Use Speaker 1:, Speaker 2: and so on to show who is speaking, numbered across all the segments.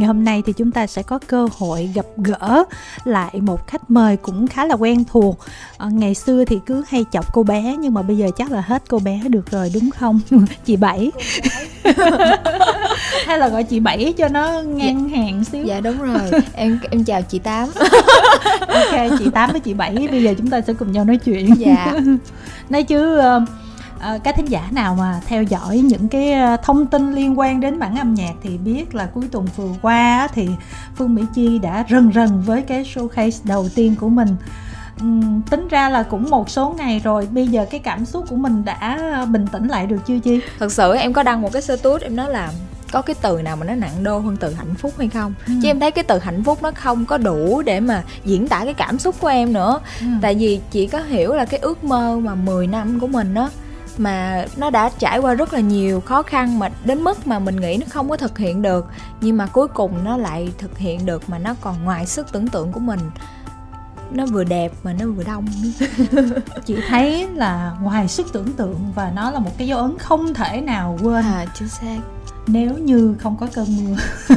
Speaker 1: ngày hôm nay thì chúng ta sẽ có cơ hội gặp gỡ lại một khách mời cũng khá là quen thuộc. À, ngày xưa thì cứ hay chọc cô bé nhưng mà bây giờ chắc là hết cô bé được rồi đúng không? Chị bảy. Hay là gọi chị bảy cho nó ngang dạ, hàng xíu.
Speaker 2: Dạ đúng rồi. Em em chào chị tám.
Speaker 1: Ok chị tám với chị bảy bây giờ chúng ta sẽ cùng nhau nói chuyện.
Speaker 2: Dạ.
Speaker 1: Nói chứ uh, à, các thính giả nào mà theo dõi những cái ờ, thông tin liên quan đến bản âm nhạc thì biết là cuối tuần vừa qua thì Phương Mỹ Chi đã rần rần với cái showcase đầu tiên của mình uhm, tính ra là cũng một số ngày rồi bây giờ cái cảm xúc của mình đã bình tĩnh lại được chưa chi
Speaker 2: thật sự em có đăng một cái status em nói là có cái từ nào mà nó nặng đô hơn từ hạnh phúc hay không ừ. chứ em thấy cái từ hạnh phúc nó không có đủ để mà diễn tả cái cảm xúc của em nữa ừ. tại vì chị có hiểu là cái ước mơ mà 10 năm của mình đó mà nó đã trải qua rất là nhiều khó khăn mà đến mức mà mình nghĩ nó không có thực hiện được nhưng mà cuối cùng nó lại thực hiện được mà nó còn ngoài sức tưởng tượng của mình. Nó vừa đẹp mà nó vừa đông.
Speaker 1: Chị thấy là ngoài sức tưởng tượng và nó là một cái dấu ấn không thể nào quên.
Speaker 2: À chính xác.
Speaker 1: Nếu như không có cơn mưa.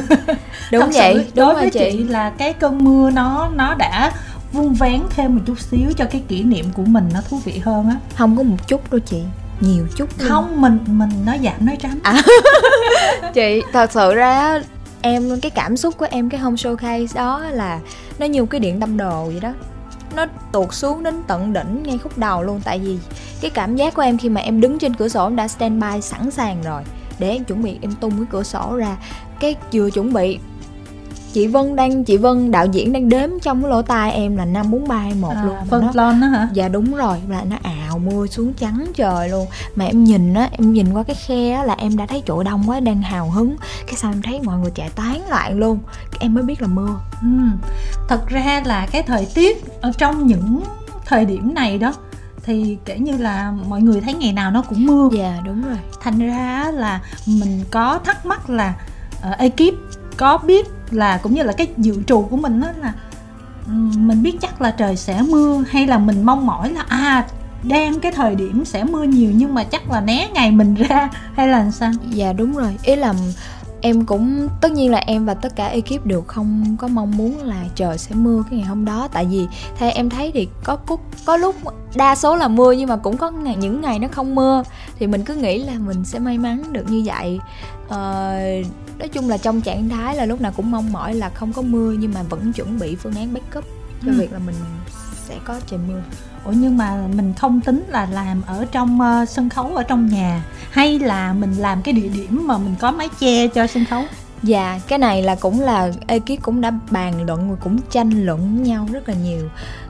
Speaker 2: Đúng Thật vậy sự,
Speaker 1: đối với chị. chị là cái cơn mưa nó nó đã vun vén thêm một chút xíu cho cái kỷ niệm của mình nó thú vị hơn á.
Speaker 2: Không có một chút đâu chị nhiều chút
Speaker 1: luôn. không mình mình nói giảm nói tránh. À.
Speaker 2: chị thật sự ra em cái cảm xúc của em cái home showcase đó là nó như cái điện tâm đồ vậy đó. Nó tuột xuống đến tận đỉnh ngay khúc đầu luôn tại vì cái cảm giác của em khi mà em đứng trên cửa sổ em đã standby sẵn sàng rồi. Để em chuẩn bị em tung cái cửa sổ ra. Cái vừa chuẩn bị chị Vân đang chị Vân đạo diễn đang đếm trong cái lỗ tai em là năm bốn ba một à, luôn.
Speaker 1: phân lon đó hả?
Speaker 2: Dạ đúng rồi là nó ào mưa xuống trắng trời luôn. Mà em nhìn á em nhìn qua cái khe á là em đã thấy chỗ đông quá đang hào hứng. Cái sao em thấy mọi người chạy tán lại luôn. Em mới biết là mưa.
Speaker 1: Ừ. thật ra là cái thời tiết ở trong những thời điểm này đó thì kể như là mọi người thấy ngày nào nó cũng mưa.
Speaker 2: Dạ đúng rồi.
Speaker 1: Thành ra là mình có thắc mắc là uh, ekip có biết là cũng như là cái dự trù của mình đó là mình biết chắc là trời sẽ mưa hay là mình mong mỏi là à đang cái thời điểm sẽ mưa nhiều nhưng mà chắc là né ngày mình ra hay là sao?
Speaker 2: Dạ đúng rồi. Ý là em cũng tất nhiên là em và tất cả ekip đều không có mong muốn là trời sẽ mưa cái ngày hôm đó. Tại vì theo em thấy thì có có, có lúc đa số là mưa nhưng mà cũng có ngày, những ngày nó không mưa. Thì mình cứ nghĩ là mình sẽ may mắn được như vậy. Uh, nói chung là trong trạng thái là lúc nào cũng mong mỏi là không có mưa nhưng mà vẫn chuẩn bị phương án backup cho ừ. việc là mình sẽ có trời mưa
Speaker 1: ủa nhưng mà mình không tính là làm ở trong uh, sân khấu ở trong nhà hay là mình làm cái địa điểm mà mình có mái che cho sân khấu
Speaker 2: Dạ, cái này là cũng là ekip cũng đã bàn luận và cũng tranh luận nhau rất là nhiều.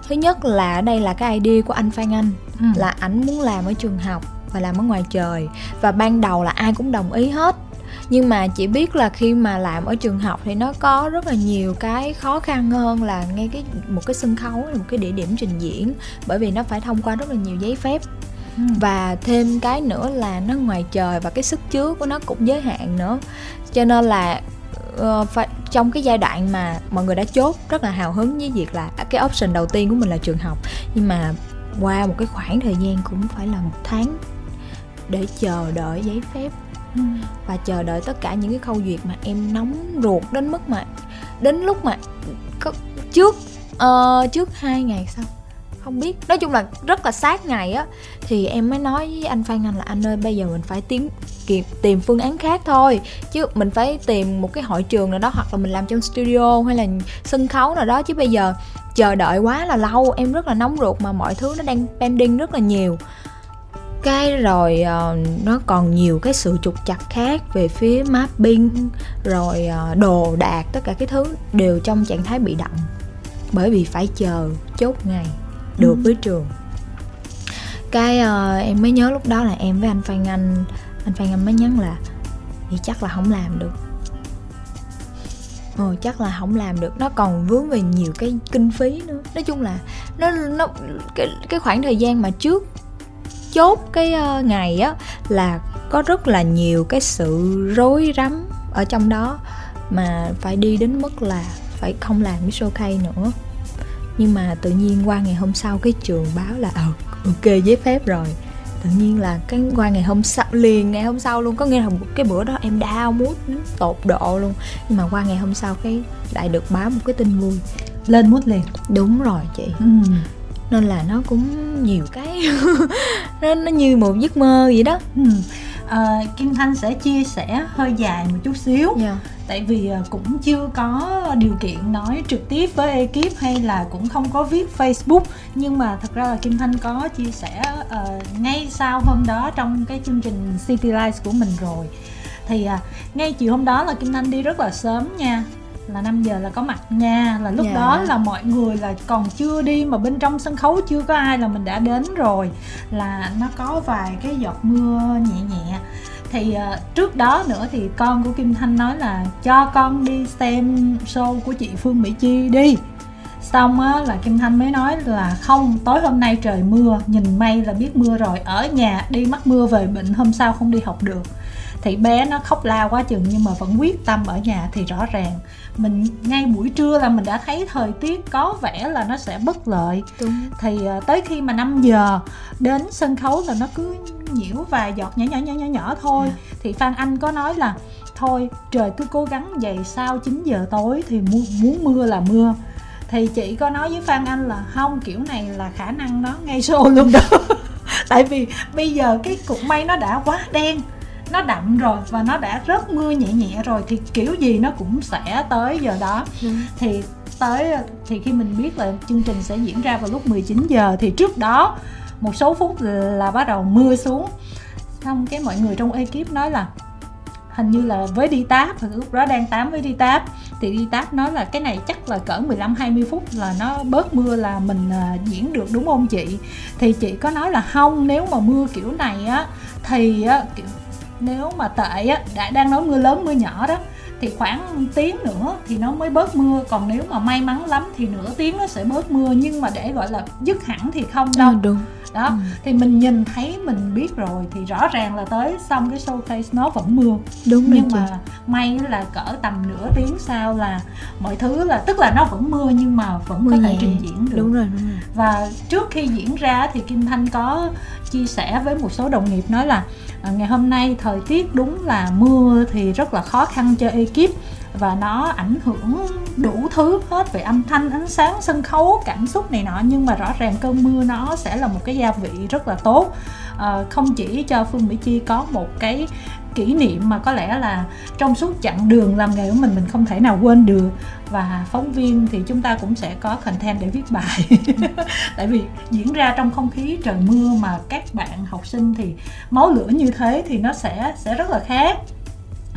Speaker 2: Thứ nhất là đây là cái idea của anh Phan Anh ừ. là ảnh muốn làm ở trường học và làm ở ngoài trời và ban đầu là ai cũng đồng ý hết nhưng mà chỉ biết là khi mà làm ở trường học thì nó có rất là nhiều cái khó khăn hơn là ngay cái một cái sân khấu một cái địa điểm trình diễn. Bởi vì nó phải thông qua rất là nhiều giấy phép. Ừ. và thêm cái nữa là nó ngoài trời và cái sức chứa của nó cũng giới hạn nữa. Cho nên là uh, phải, trong cái giai đoạn mà mọi người đã chốt rất là hào hứng với việc là cái option đầu tiên của mình là trường học. Nhưng mà qua một cái khoảng thời gian cũng phải là một tháng để chờ đợi giấy phép ừ. và chờ đợi tất cả những cái khâu duyệt mà em nóng ruột đến mức mà đến lúc mà có, trước uh, trước hai ngày sau không biết. Nói chung là rất là sát ngày á. Thì em mới nói với anh phan anh là anh ơi bây giờ mình phải tiến kịp tìm phương án khác thôi. Chứ mình phải tìm một cái hội trường nào đó hoặc là mình làm trong studio hay là sân khấu nào đó. Chứ bây giờ chờ đợi quá là lâu. Em rất là nóng ruột mà mọi thứ nó đang pending rất là nhiều cái rồi uh, nó còn nhiều cái sự trục chặt khác về phía mapping rồi uh, đồ đạc tất cả cái thứ đều trong trạng thái bị động bởi vì phải chờ chốt ngày được ừ. với trường. Cái uh, em mới nhớ lúc đó là em với anh phan anh anh phan anh mới nhắn là thì chắc là không làm được. Ồ, chắc là không làm được. Nó còn vướng về nhiều cái kinh phí nữa. Nói chung là nó nó cái cái khoảng thời gian mà trước chốt cái uh, ngày á là có rất là nhiều cái sự rối rắm ở trong đó mà phải đi đến mức là phải không làm cái showcase nữa. Nhưng mà tự nhiên qua ngày hôm sau cái trường báo là ờ ok giấy phép rồi. Tự nhiên là cái qua ngày hôm sau liền ngày hôm sau luôn. Có nghĩa là cái bữa đó em đau mút tột độ luôn. Nhưng mà qua ngày hôm sau cái lại được báo một cái tin vui.
Speaker 1: Lên mút liền.
Speaker 2: Đúng rồi chị. Ừ. nên là nó cũng nhiều cái nó nó như một giấc mơ vậy đó ừ.
Speaker 1: à, kim thanh sẽ chia sẻ hơi dài một chút xíu yeah. Dạ. tại vì ờ, cũng chưa có điều kiện nói trực tiếp với ekip hay là cũng không có viết facebook nhưng mà thật ra là kim thanh có chia sẻ uh, ngay sau hôm đó trong cái chương trình city life của mình rồi thì uh, ngay chiều hôm đó là kim thanh đi rất là sớm nha là 5 giờ là có mặt nha. Là lúc yeah. Dạ. đó là mọi người là còn chưa đi mà bên trong sân khấu chưa có ai là mình đã đến rồi. Là nó có vài cái giọt mưa nhẹ nhẹ. Thì uh, trước đó nữa thì con của Kim Thanh nói là cho con đi xem show của chị Phương Mỹ Chi đi. Xong á là Kim Thanh mới nói là không tối hôm nay trời mưa nhìn mây là biết mưa rồi ở nhà đi mắc mưa về bệnh hôm sau không đi học được. Thì bé nó khóc la quá chừng nhưng mà vẫn quyết tâm ở nhà thì rõ ràng mình ngay buổi trưa là mình đã thấy thời tiết có vẻ là nó sẽ bất lợi Đúng. thì uh, tới khi mà 5 giờ đến sân khấu là nó cứ nhiễu vài giọt nhỏ nhỏ nhỏ nhỏ nhỏ thôi à. thì phan anh có nói là thôi trời cứ cố gắng dậy sau 9 giờ tối thì muốn, muốn mưa là mưa thì chị có nói với phan anh là không kiểu này là khả năng nó ngay show luôn đó tại vì bây giờ cái cục mây nó đã quá đen nó đậm rồi và nó đã rớt mưa nhẹ nhẹ rồi thì kiểu gì nó cũng sẽ tới giờ đó. Ừ. thì tới thì khi mình biết là chương trình sẽ diễn ra vào lúc 19 giờ thì trước đó một số phút là bắt đầu mưa xuống. Xong cái mọi người trong ekip nói là hình như là với đi táp lúc đó đang tám với đi táp. Thì đi táp nói là cái này chắc là cỡ 15 20 phút là nó bớt mưa là mình uh, diễn được đúng không chị? Thì chị có nói là không nếu mà mưa kiểu này á thì á kiểu nếu mà tệ á đã đang nói mưa lớn mưa nhỏ đó thì khoảng tiếng nữa thì nó mới bớt mưa. Còn nếu mà may mắn lắm thì nửa tiếng nó sẽ bớt mưa nhưng mà để gọi là dứt hẳn thì không đâu. Ừ, đúng đó ừ. thì mình nhìn thấy mình biết rồi thì rõ ràng là tới xong cái showcase nó vẫn mưa đúng nhưng mà chị. may là cỡ tầm nửa tiếng sau là mọi thứ là tức là nó vẫn mưa nhưng mà vẫn mưa có nhẹ. thể trình diễn được
Speaker 2: đúng rồi, đúng rồi
Speaker 1: và trước khi diễn ra thì kim thanh có chia sẻ với một số đồng nghiệp nói là à, ngày hôm nay thời tiết đúng là mưa thì rất là khó khăn cho ekip và nó ảnh hưởng đủ thứ hết về âm thanh ánh sáng sân khấu cảm xúc này nọ. Nhưng mà rõ ràng cơn mưa nó sẽ là một cái gia vị rất là tốt. À, không chỉ cho phương mỹ chi có một cái kỷ niệm mà có lẽ là trong suốt chặng đường làm nghề của mình mình không thể nào quên được. Và phóng viên thì chúng ta cũng sẽ có content để viết bài. Tại vì diễn ra trong không khí trời mưa mà các bạn học sinh thì máu lửa như thế thì nó sẽ sẽ rất là khác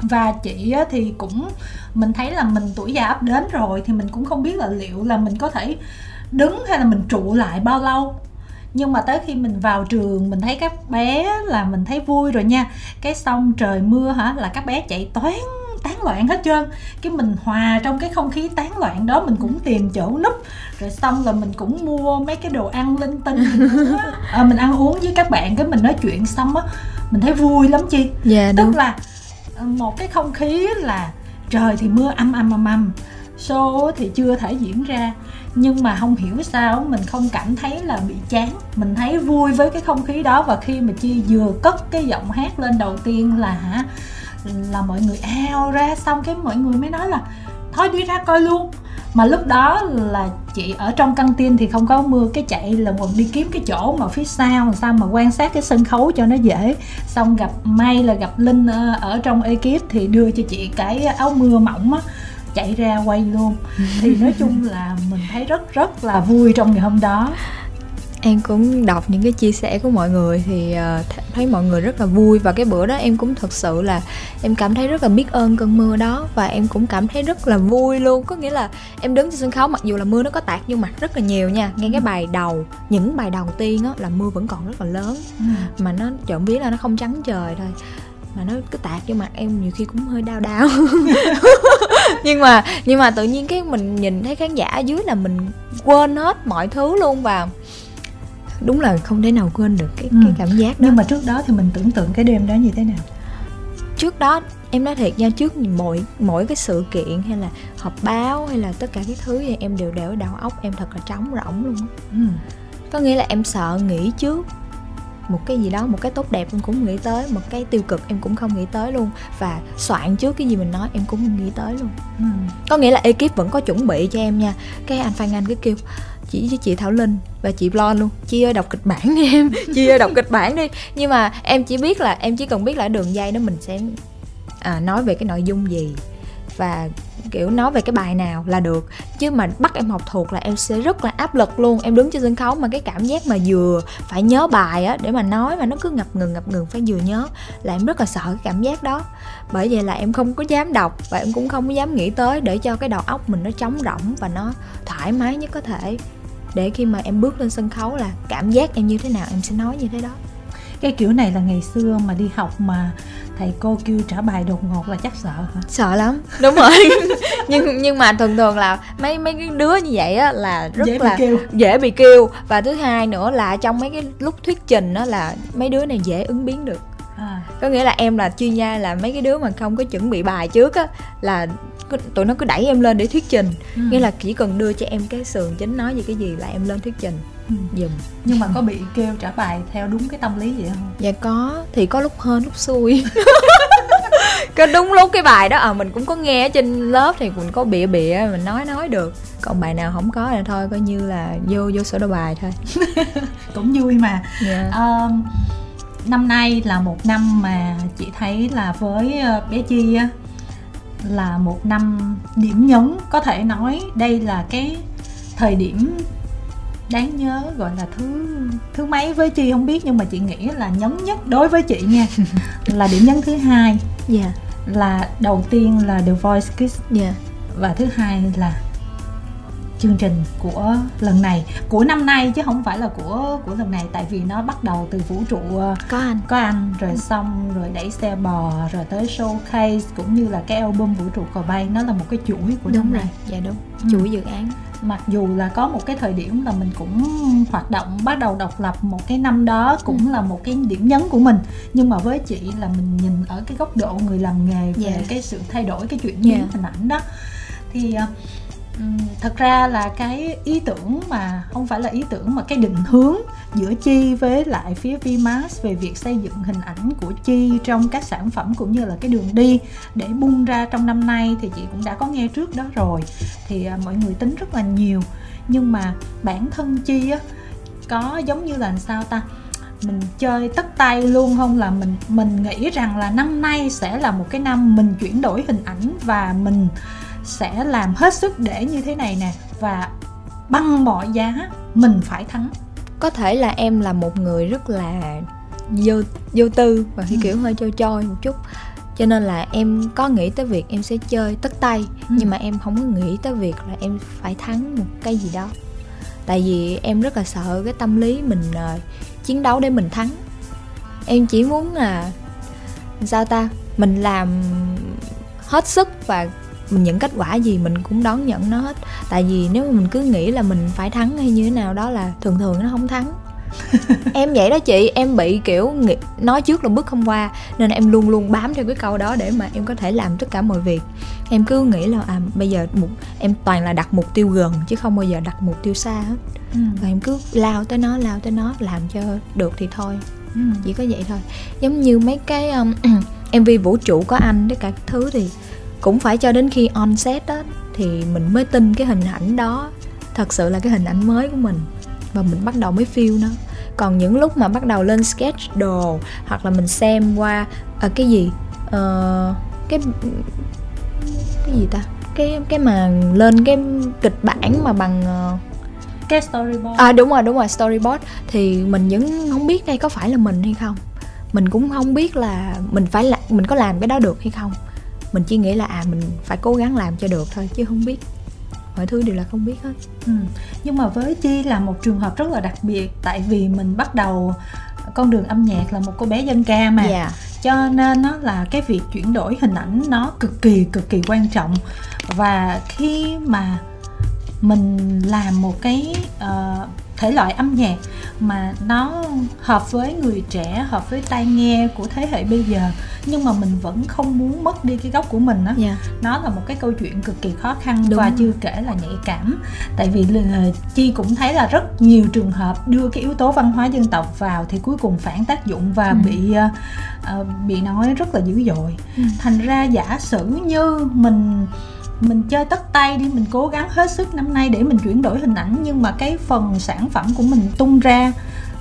Speaker 1: và chị thì cũng mình thấy là mình tuổi già ấp đến rồi thì mình cũng không biết là liệu là mình có thể đứng hay là mình trụ lại bao lâu. Nhưng mà tới khi mình vào trường mình thấy các bé là mình thấy vui rồi nha. Cái xong trời mưa hả là các bé chạy toán tán loạn hết trơn. Cái mình hòa trong cái không khí tán loạn đó mình cũng tìm chỗ núp. Rồi xong là mình cũng mua mấy cái đồ ăn linh tinh. À, mình ăn uống với các bạn cái mình nói chuyện xong á mình thấy vui lắm chi
Speaker 2: dạ,
Speaker 1: tức đúng. là ờ, một cái không khí là trời thì mưa âm âm âm âm. Show thì chưa thể diễn ra. Nhưng mà không hiểu sao mình không cảm thấy là bị chán. Mình thấy vui với cái không khí đó và khi mà chi vừa cất cái giọng hát lên đầu tiên là hả, là mọi người ao ra, xong cái mọi người mới nói là thôi đi ra coi luôn mà lúc đó là chị ở trong căng tin thì không có mưa, cái chạy là quần đi kiếm cái chỗ mà phía sau, làm sao mà quan sát cái sân khấu cho nó dễ. Xong gặp may là gặp linh ở trong ekip thì đưa cho chị cái áo mưa mỏng á, chạy ra quay luôn. Thì nói chung là mình thấy rất rất là vui trong ngày hôm đó
Speaker 2: em cũng đọc những cái chia sẻ của mọi người thì uh, thấy mọi người rất là vui. Và cái bữa đó em cũng thật sự là em cảm thấy rất là biết ơn cơn mưa đó và em cũng cảm thấy rất là vui luôn. Có nghĩa là em đứng trên sân khấu mặc dù là mưa nó có tạt vô mặt rất là nhiều nha. Ngay cái bài đầu những bài đầu tiên á là mưa vẫn còn rất là lớn. Ừ. mà nó trộm biết là nó không trắng trời thôi. Mà nó cứ tạt vô mặt em nhiều khi cũng hơi đau đau. Nhưng mà nhưng mà tự nhiên cái mình nhìn thấy khán giả dưới là mình quên hết mọi thứ luôn và đúng là không thể nào quên được cái, ừ. cái cảm giác
Speaker 1: đó nhưng mà trước đó thì mình tưởng tượng cái đêm đó như thế nào
Speaker 2: trước đó em nói thiệt nha trước mỗi mỗi cái sự kiện hay là họp báo hay là tất cả cái thứ thì em đều đều đầu óc em thật là trống rỗng luôn ừ. có nghĩa là em sợ nghĩ trước một cái gì đó một cái tốt đẹp em cũng nghĩ tới một cái tiêu cực em cũng không nghĩ tới luôn và soạn trước cái gì mình nói em cũng không nghĩ tới luôn ừ. có nghĩa là ekip vẫn có chuẩn bị cho em nha cái anh phan anh cứ kêu chỉ với chị Thảo Linh và chị lo luôn. Chị ơi đọc kịch bản đi em. Chị ơi đọc kịch bản đi. Nhưng mà em chỉ biết là Em chỉ cần biết là đường dây đó mình sẽ à, Nói về cái nội dung gì Và kiểu nói về cái bài nào là được. Chứ mà bắt em học thuộc là em sẽ rất là áp lực luôn. Em đứng trên sân khấu mà cái cảm giác mà vừa phải nhớ bài á để mà nói mà nó cứ ngập ngừng ngập ngừng phải vừa nhớ là em rất là sợ cái cảm giác đó. Bởi vậy là em không có dám đọc và em cũng không có dám nghĩ tới để cho cái đầu óc mình nó trống rỗng và nó thoải mái nhất có thể để khi mà em bước lên sân khấu là cảm giác em như thế nào em sẽ nói như thế đó.
Speaker 1: Cái kiểu này là ngày xưa mà đi học mà thầy cô kêu trả bài đột ngột là chắc sợ hả?
Speaker 2: Sợ lắm. Đúng rồi. Nhưng nhưng mà thường thường là mấy mấy cái đứa như vậy á là rất
Speaker 1: dễ
Speaker 2: là
Speaker 1: bị kêu.
Speaker 2: dễ bị kêu. Và thứ hai nữa là trong mấy cái lúc thuyết trình đó là mấy đứa này dễ ứng biến được à. có nghĩa là em là chuyên gia là mấy cái đứa mà không có chuẩn bị bài trước á là tụi nó cứ đẩy em lên để thuyết trình ừ. nghĩa là chỉ cần đưa cho em cái sườn chính nói gì cái gì là em lên thuyết trình ừ. dùm
Speaker 1: nhưng mà có bị kêu trả bài theo đúng cái tâm lý vậy không
Speaker 2: dạ có thì có lúc hơn lúc xui cái đúng lúc cái bài đó à mình cũng có nghe ở trên lớp thì mình có bịa bịa mình nói nói được còn bài nào không có thì thôi coi như là vô vô sổ đầu bài thôi
Speaker 1: cũng vui mà yeah. Dạ. um, năm nay là một năm mà chị thấy là với ờ, bé chi á là một năm điểm nhấn có thể nói đây là cái thời điểm đáng nhớ gọi là thứ thứ mấy với chi không biết nhưng mà chị nghĩ là nhấn nhất đối với chị nha là điểm nhấn thứ hai yeah. Dạ. là đầu tiên là The Voice Kids yeah. Dạ. và thứ hai là chương trình của lần này của năm nay chứ không phải là của của lần này tại vì nó bắt đầu từ vũ trụ ờ,
Speaker 2: có anh
Speaker 1: có anh rồi ừ. xong rồi đẩy xe bò rồi tới showcase cũng như là cái album vũ trụ cò bay nó là một cái chuỗi của
Speaker 2: đúng
Speaker 1: năm
Speaker 2: rồi
Speaker 1: này
Speaker 2: dạ đúng ừ. chuỗi dự án
Speaker 1: mặc dù là có một cái thời điểm là mình cũng hoạt động bắt đầu độc lập một cái năm đó cũng ừ. là một cái điểm nhấn của mình nhưng mà với chị là mình nhìn ở cái góc độ người làm nghề về yeah. Dạ. cái sự thay đổi cái chuyện yeah. hình ảnh đó thì uh, thật ra là cái ý tưởng mà, không phải là ý tưởng mà cái định hướng giữa chi với lại phía Vmax về việc xây dựng hình ảnh của chi trong các sản phẩm cũng như là cái đường đi để bung ra trong năm nay thì chị cũng đã có nghe trước đó rồi. Thì à, mọi người tính rất là nhiều. Nhưng mà bản thân chi á, có giống như là sao ta? Mình chơi tất tay luôn, không là mình mình nghĩ rằng là năm nay sẽ là một cái năm mình chuyển đổi hình ảnh và mình sẽ làm hết sức để như thế này nè và bằng mọi giá mình phải thắng
Speaker 2: có thể là em là một người rất là vô vô tư và ừ. kiểu hơi trôi trôi một chút cho nên là em có nghĩ tới việc em sẽ chơi tất tay ừ. nhưng mà em không có nghĩ tới việc là em phải thắng một cái gì đó tại vì em rất là sợ cái tâm lý mình uh, chiến đấu để mình thắng em chỉ muốn là sao ta mình làm hết sức và những kết quả gì mình cũng đón nhận nó hết. Tại vì nếu mà mình cứ nghĩ là mình phải thắng hay như thế nào đó là thường thường nó không thắng. Em vậy đó chị em bị kiểu nói trước là bước không qua nên em luôn luôn bám theo cái câu đó để mà em có thể làm tất cả mọi việc. Em cứ nghĩ là à bây giờ mục em toàn là đặt mục tiêu gần chứ không bao giờ đặt mục tiêu xa hết. Ừ. và em cứ lao tới nó lao tới nó làm cho được thì thôi. Ừ. chỉ có vậy thôi. Giống như mấy cái um, mv vũ trụ có anh tất cả các thứ thì cũng phải cho đến khi on set đó thì mình mới tin cái hình ảnh đó. Thật sự là cái hình ảnh mới của mình. Và mình bắt đầu mới feel nó. Còn những lúc mà bắt đầu lên sketch đồ hoặc là mình xem qua uh, cái gì uh, cái cái gì ta? Cái cái mà lên cái kịch bản mà bằng uh,
Speaker 1: cái storyboard.
Speaker 2: À đúng rồi đúng rồi storyboard. Thì mình vẫn không biết đây có phải là mình hay không. Mình cũng không biết là mình phải là mình có làm cái đó được hay không mình chỉ nghĩ là à mình phải cố gắng làm cho được thôi chứ không biết mọi thứ đều là không biết hết
Speaker 1: ừ. nhưng mà với chi là một trường hợp rất là đặc biệt tại vì mình bắt đầu con đường âm nhạc là một cô bé dân ca mà yeah. Dạ. cho nên nó là cái việc chuyển đổi hình ảnh nó cực kỳ cực kỳ quan trọng và khi mà mình làm một cái uh, thể loại âm nhạc mà nó hợp với người trẻ hợp với tai nghe của thế hệ bây giờ nhưng mà mình vẫn không muốn mất đi cái gốc của mình đó
Speaker 2: Dạ.
Speaker 1: nó là một cái câu chuyện cực kỳ khó khăn
Speaker 2: Đúng.
Speaker 1: và chưa kể là nhạy cảm tại vì ờ, chi cũng thấy là rất nhiều trường hợp đưa cái yếu tố văn hóa dân tộc vào thì cuối cùng phản tác dụng và
Speaker 2: Ừ.
Speaker 1: bị ờ, ờ, bị nói rất là dữ dội
Speaker 2: Ừ.
Speaker 1: thành ra giả sử như mình mình chơi tất tay đi mình cố gắng hết sức năm nay để mình chuyển đổi hình ảnh nhưng mà cái phần sản phẩm của mình tung ra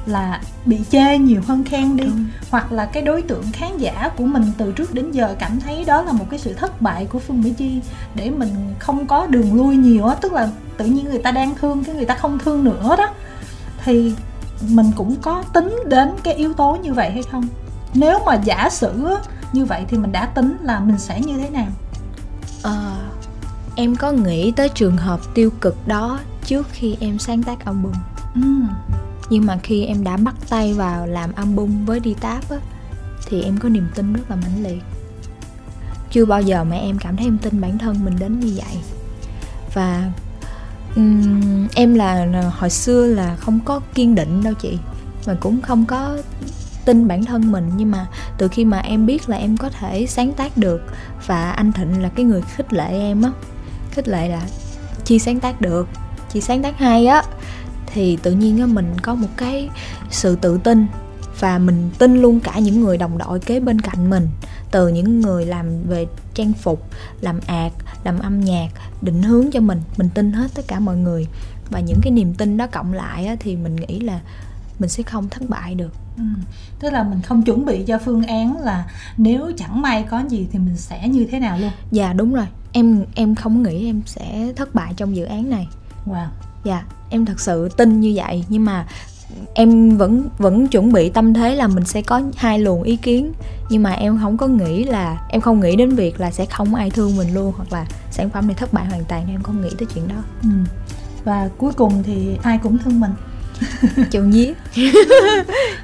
Speaker 1: là bị chê nhiều hơn khen đi.
Speaker 2: Đúng.
Speaker 1: hoặc là cái đối tượng khán giả của mình từ trước đến giờ cảm thấy đó là một cái sự thất bại của phương mỹ chi để mình không có đường lui nhiều á tức là tự nhiên người ta đang thương cái người ta không thương nữa đó. Thì mình cũng có tính đến cái yếu tố như vậy hay không? Nếu mà giả sử như vậy thì mình đã tính là mình sẽ như thế nào?
Speaker 2: Ờ, em có nghĩ tới trường hợp tiêu cực đó trước khi em sáng tác album?
Speaker 1: Ừ.
Speaker 2: nhưng mà khi em đã bắt tay vào làm album với đi táp á thì em có niềm tin rất là mãnh liệt. Chưa bao giờ mà em cảm thấy em tin bản thân mình đến như vậy. Và ừm, em là hồi xưa là không có kiên định đâu chị mà cũng không có tin bản thân mình. Nhưng mà từ khi mà em biết là em có thể sáng tác được và anh thịnh là cái người khích lệ em á khích lệ là chi sáng tác được chị sáng tác hay á. Thì tự nhiên á mình có một cái sự tự tin và mình tin luôn cả những người đồng đội kế bên cạnh mình. Từ những người làm về trang phục làm ạt làm âm nhạc định hướng cho mình mình tin hết tất cả mọi người. Và những cái niềm tin đó cộng lại á, thì mình nghĩ là mình sẽ không thất bại được.
Speaker 1: Ừ. tức là mình không chuẩn bị cho phương án là nếu chẳng may có gì thì mình sẽ như thế nào luôn?
Speaker 2: Dạ đúng rồi em em không nghĩ em sẽ thất bại trong dự án này.
Speaker 1: Wow.
Speaker 2: Dạ em thật sự tin như vậy nhưng mà em vẫn vẫn chuẩn bị tâm thế là mình sẽ có hai luồng ý kiến. Nhưng mà em không có nghĩ là em không nghĩ đến việc là sẽ không ai thương mình luôn hoặc là sản phẩm này thất bại hoàn toàn em không nghĩ tới chuyện đó.
Speaker 1: Ừ. và cuối cùng thì ai cũng thương mình
Speaker 2: chịu nhía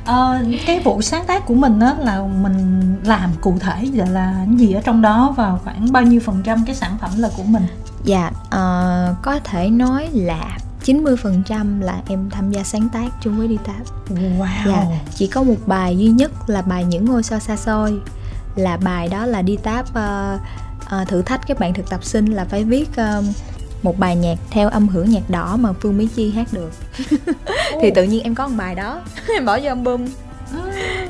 Speaker 1: Ờ, cái vụ sáng tác của mình á là mình làm cụ thể là, là gì ở trong đó và khoảng bao nhiêu phần trăm cái sản phẩm là của mình?
Speaker 2: Dạ ờ, có thể nói là 90% là em tham gia sáng tác chung với đi táp.
Speaker 1: Wow.
Speaker 2: Dạ, chỉ có một bài duy nhất là bài những ngôi sao xa xôi. Là bài đó là đi táp ờ, ờ, thử thách các bạn thực tập sinh là phải viết ờ, một bài nhạc theo âm hưởng nhạc đỏ mà Phương Mỹ Chi hát được. Thì tự nhiên em có một bài đó em bỏ vô album.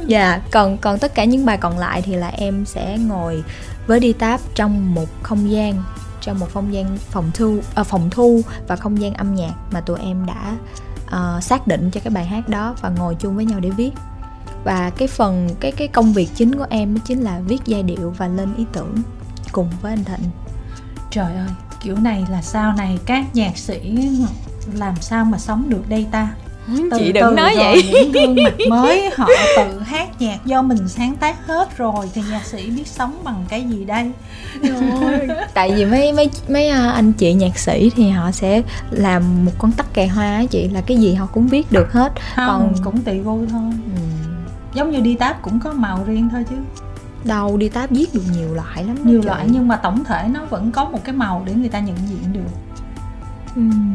Speaker 2: Dạ còn còn tất cả những bài còn lại thì là em sẽ ngồi với đi táp trong một không gian trong một không gian phòng thu à, phòng thu và không gian âm nhạc mà tụi em đã ờ, xác định cho cái bài hát đó và ngồi chung với nhau để viết. Và cái phần cái cái công việc chính của em đó chính là viết giai điệu và lên ý tưởng cùng với anh Thịnh.
Speaker 1: Trời ơi kiểu này là sau này các nhạc sĩ làm sao mà sống được đây ta? Từ
Speaker 2: chị
Speaker 1: từ
Speaker 2: đừng nói
Speaker 1: rồi
Speaker 2: vậy.
Speaker 1: những gương mặt mới họ tự hát nhạc do mình sáng tác hết rồi thì nhạc sĩ biết sống bằng cái gì đây?
Speaker 2: Tại vì mấy mấy mấy à, anh chị nhạc sĩ thì họ sẽ làm một con tắc kè hoa á chị là cái gì họ cũng viết được hết.
Speaker 1: Không
Speaker 2: Còn-
Speaker 1: cũng tùy gu thôi.
Speaker 2: Ừm,
Speaker 1: giống như đi táp cũng có màu riêng thôi chứ
Speaker 2: đâu đi táp viết được nhiều loại lắm
Speaker 1: nhiều loại nhưng mà tổng thể nó vẫn có một cái màu để người ta nhận diện được
Speaker 2: Ừm.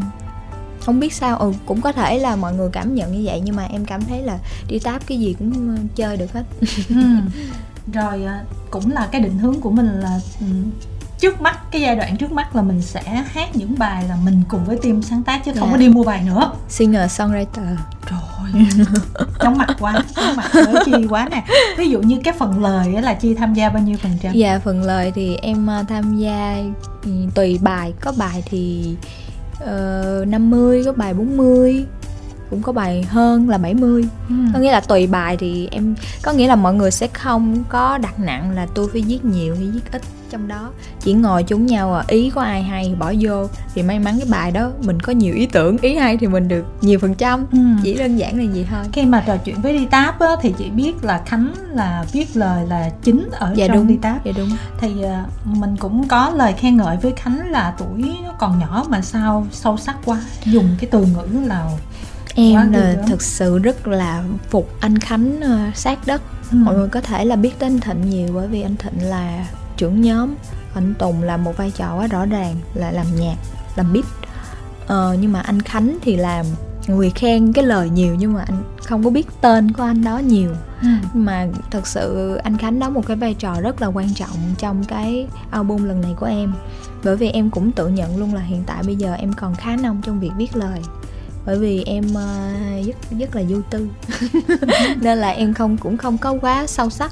Speaker 2: không biết sao ừ cũng có thể là mọi người cảm nhận như vậy nhưng mà em cảm thấy là đi táp cái gì cũng chơi được hết
Speaker 1: Ừ. rồi à, cũng là cái định hướng của mình là ừ, trước mắt cái giai đoạn trước mắt là mình sẽ hát những bài là mình cùng với team sáng tác chứ không
Speaker 2: Dạ.
Speaker 1: có đi mua bài nữa.
Speaker 2: Singer songwriter.
Speaker 1: Rồi chóng mặt quá chóng mặt với chi quá nè. Ví dụ như cái phần lời á là chi tham gia bao nhiêu phần trăm?
Speaker 2: Dạ phần lời thì em ờ, tham gia ừ, tùy bài. Có bài thì uh, 50, có bài 40 Cũng có bài hơn là 70
Speaker 1: ừ.
Speaker 2: Có nghĩa là tùy bài thì em Có nghĩa là mọi người sẽ không có đặt nặng là tôi phải viết nhiều hay viết ít trong đó. Chỉ ngồi chúng nhau à ý có ai hay bỏ vô. Thì may mắn cái bài đó mình có nhiều ý tưởng Ý hay thì mình được nhiều phần trăm.
Speaker 1: Ừ.
Speaker 2: Chỉ đơn giản là gì thôi.
Speaker 1: Khi mà trò chuyện với đi táp á, thì chị biết là khánh là viết lời là chính ở
Speaker 2: Dạ
Speaker 1: trong
Speaker 2: đúng,
Speaker 1: đi táp
Speaker 2: dạ đúng.
Speaker 1: Thì à, mình cũng có lời khen ngợi với khánh là tuổi nó còn nhỏ mà sao sâu sắc quá. Dùng cái từ ngữ là
Speaker 2: Em là thực sự rất là phục anh Khánh ờ, sát đất.
Speaker 1: Ừ.
Speaker 2: Mọi người có thể là biết anh Thịnh nhiều bởi vì anh Thịnh là trưởng nhóm. Anh Tùng là một vai trò quá rõ ràng là làm nhạc, làm beat. Ờ, Nhưng mà anh Khánh thì làm người khen cái lời nhiều nhưng mà anh không có biết tên của anh đó nhiều. Ừ. mà thật sự anh khánh đóng một cái vai trò rất là quan trọng trong cái album lần này của em. Bởi vì em cũng tự nhận luôn là hiện tại bây giờ em còn khá nông trong việc viết lời bởi vì em uh, rất rất là vô tư. Nên là em không cũng không có quá sâu sắc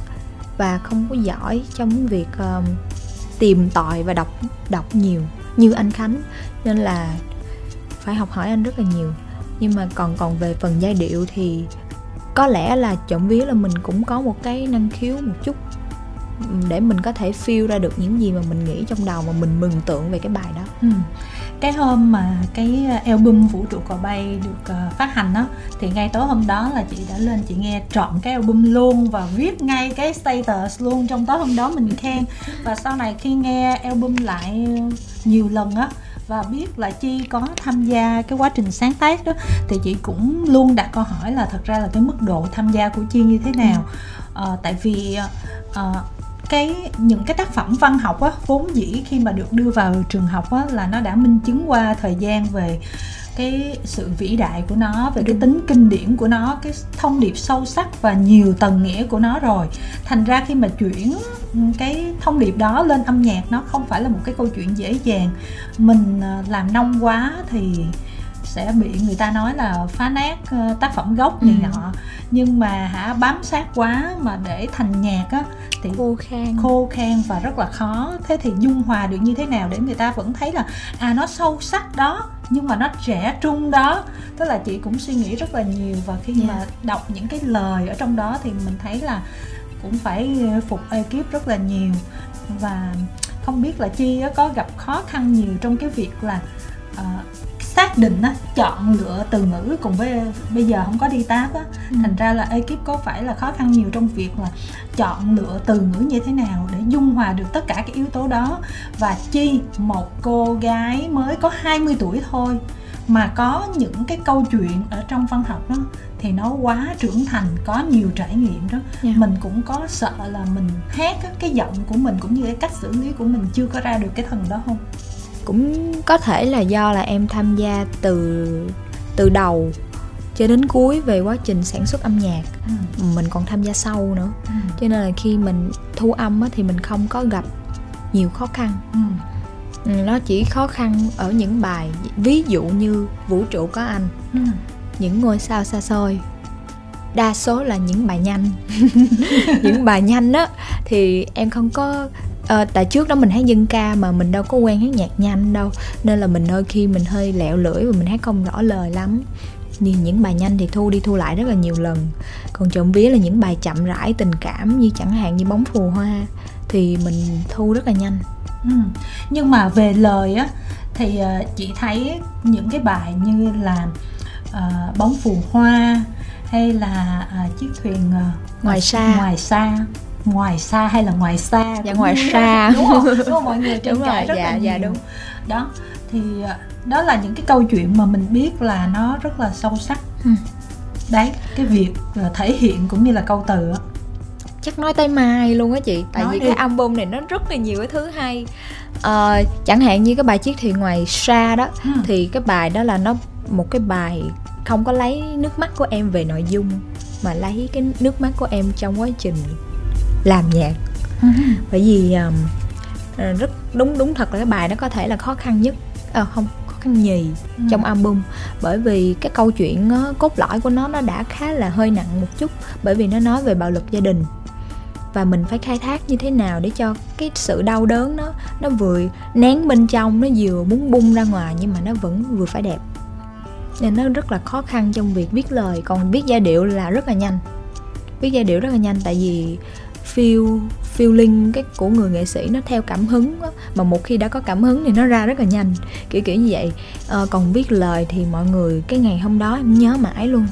Speaker 2: và không có giỏi trong việc uh, tìm tòi và đọc đọc nhiều như anh khánh. Nên là phải học hỏi anh rất là nhiều. Nhưng mà còn còn về phần giai điệu thì có lẽ là trộm vía là mình cũng có một cái năng khiếu một chút để mình có thể feel ra được những gì mà mình nghĩ trong đầu mà mình mừng tượng về cái bài đó. Ừ
Speaker 1: cái hôm mà cái album vũ trụ cò bay được uh, phát hành đó thì ngay tối hôm đó là chị đã lên chị nghe trọn cái album luôn và viết ngay cái status luôn trong tối hôm đó mình khen. Và sau này khi nghe album lại nhiều lần á và biết là chi có tham gia cái quá trình sáng tác đó thì chị cũng luôn đặt câu hỏi là thật ra là cái mức độ tham gia của chi như thế nào? À, tại vì à, cái, những cái tác phẩm văn học á, vốn dĩ khi mà được đưa vào trường học á, là nó đã minh chứng qua thời gian về cái sự vĩ đại của nó, về cái tính kinh điển của nó, cái thông điệp sâu sắc và nhiều tầng nghĩa của nó rồi. Thành ra khi mà chuyển cái thông điệp đó lên âm nhạc, nó không phải là một cái câu chuyện dễ dàng. Mình à, làm nông quá thì sẽ bị người ta nói là phá nát ờ, tác phẩm gốc này ừ. nọ. Nhưng mà hả bám sát quá mà để thành nhạc á
Speaker 2: thì khô khan.
Speaker 1: khô khan và rất là khó. Thế thì dung hòa được như thế nào để người ta vẫn thấy là à nó sâu sắc đó nhưng mà nó trẻ trung đó? Tức là chị cũng suy nghĩ rất là nhiều và khi yeah. mà đọc những cái lời ở trong đó thì mình thấy là cũng phải phục ekip rất là nhiều. Và không biết là chi có gặp khó khăn nhiều trong cái việc là uh, xác định á, chọn lựa từ ngữ cùng với bây giờ không có đi táp á ừ. thành ra là ekip có phải là khó khăn nhiều trong việc là chọn lựa từ ngữ như thế nào để dung hòa được tất cả các yếu tố đó và chi một cô gái mới có 20 tuổi thôi mà có những cái câu chuyện ở trong văn học đó thì nó quá trưởng thành có nhiều trải nghiệm đó yeah. Dạ. mình cũng có sợ là mình hát cái giọng của mình cũng như cái cách xử lý của mình chưa có ra được cái thần đó không
Speaker 2: cũng có thể là do là em tham gia từ từ đầu cho đến cuối về quá trình sản xuất âm nhạc ừ. mình còn tham gia sau nữa ừ. cho nên là khi mình thu âm á, thì mình không có gặp nhiều khó khăn ừ. ừ. nó chỉ khó khăn ở những bài ví dụ như vũ trụ có anh ừ. những ngôi sao xa xôi đa số là những bài nhanh những bài nhanh á thì em không có à, tại trước đó mình hát dân ca mà mình đâu có quen hát nhạc nhanh đâu. Nên là mình đôi khi mình hơi lẹo lưỡi và mình hát không rõ lời lắm. Như những bài nhanh thì thu đi thu lại rất là nhiều lần. Còn trộm vía là những bài chậm rãi tình cảm như chẳng hạn như bóng phù hoa thì mình thu rất là nhanh.
Speaker 1: Ừ. nhưng mà về lời á thì uh, chị thấy những cái bài như là uh, bóng phù hoa hay là uh, chiếc thuyền uh,
Speaker 2: ngoài xa.
Speaker 1: ngoài xa ngoài xa hay là ngoài xa
Speaker 2: dạ ngoài xa
Speaker 1: đúng không đúng không mọi người tranh cãi rất dạ, là dạ, nhiều đúng. đó thì à, đó là những cái câu chuyện mà mình biết là nó rất là sâu sắc ừ. đấy cái việc à, thể hiện cũng như là câu từ á
Speaker 2: chắc nói tới mai luôn á chị tại nói vì đi. cái album này nó rất là nhiều cái thứ hay à, chẳng hạn như cái bài chiếc thuyền ngoài xa đó ừ. thì cái bài đó là nó một cái bài không có lấy nước mắt của em về nội dung mà lấy cái nước mắt của em trong quá trình làm nhạc. Ừ. bởi vì um, rất đúng đúng thật là cái bài đó có thể là khó khăn nhất à, không khó khăn nhì ừ. trong album. Bởi vì cái câu chuyện uh, cốt lõi của nó nó đã khá là hơi nặng một chút bởi vì nó nói về bạo lực gia đình. Và mình phải khai thác như thế nào để cho cái sự đau đớn nó nó vừa nén bên trong nó vừa muốn bung ra ngoài nhưng mà nó vẫn vừa phải đẹp. Nên nó rất là khó khăn trong việc viết lời. Còn viết giai điệu là rất là nhanh. Viết giai điệu rất là nhanh tại vì feel feeling cái của người nghệ sĩ nó theo cảm hứng đó. mà một khi đã có cảm hứng thì nó ra rất là nhanh. Kiểu kiểu như vậy. À, còn viết lời thì mọi người cái ngày hôm đó em nhớ mãi luôn.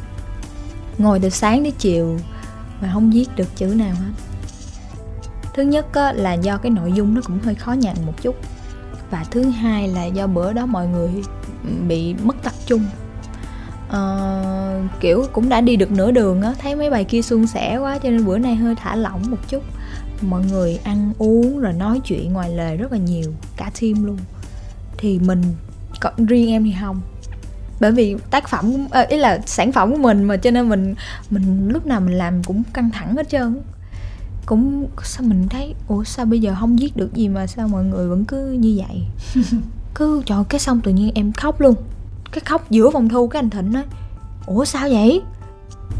Speaker 2: Ngồi từ sáng đến chiều mà không viết được chữ nào hết. Thứ nhất á, là do cái nội dung nó cũng hơi khó nhận một chút. Và thứ hai là do bữa đó mọi người bị mất tập trung uh, kiểu cũng đã đi được nửa đường á thấy mấy bài kia suôn sẻ quá cho nên bữa nay hơi thả lỏng một chút. Mọi người ăn uống rồi nói chuyện ngoài lề rất là nhiều cả team luôn. Thì mình còn riêng em thì không. Bởi vì tác phẩm à, ý là sản phẩm của mình mà cho nên mình mình lúc nào mình làm cũng căng thẳng hết trơn cũng sao mình thấy ủa sao bây giờ không viết được gì mà sao mọi người vẫn cứ như vậy? Cứ trời cái xong tự nhiên em khóc luôn cái khóc giữa phòng thu cái anh thịnh nói ủa sao vậy?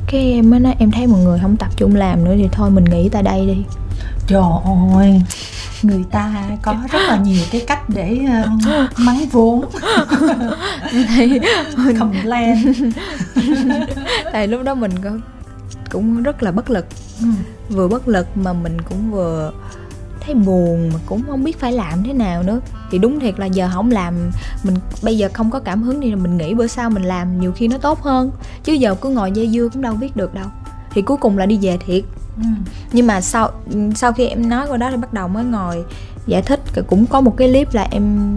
Speaker 2: Cái em mới nói em thấy mọi người không tập trung làm nữa thì thôi mình nghỉ tại đây đi.
Speaker 1: Trời ơi người ta có rất là nhiều cái cách để uh, mắng vốn. Complain.
Speaker 2: Tại lúc đó mình cũng rất là bất lực. Ừ. vừa bất lực mà mình cũng vừa thấy buồn mà cũng không biết phải làm thế nào nữa. Thì đúng thiệt là giờ không làm mình bây giờ không có cảm hứng thì mình nghĩ bữa sau mình làm nhiều khi nó tốt hơn. Chứ giờ cứ ngồi dây dưa cũng đâu biết được đâu. Thì cuối cùng là đi về thiệt. Ừ. nhưng mà sau sau khi em nói qua đó thì bắt đầu mới ngồi giải thích. Cũng có một cái clip là em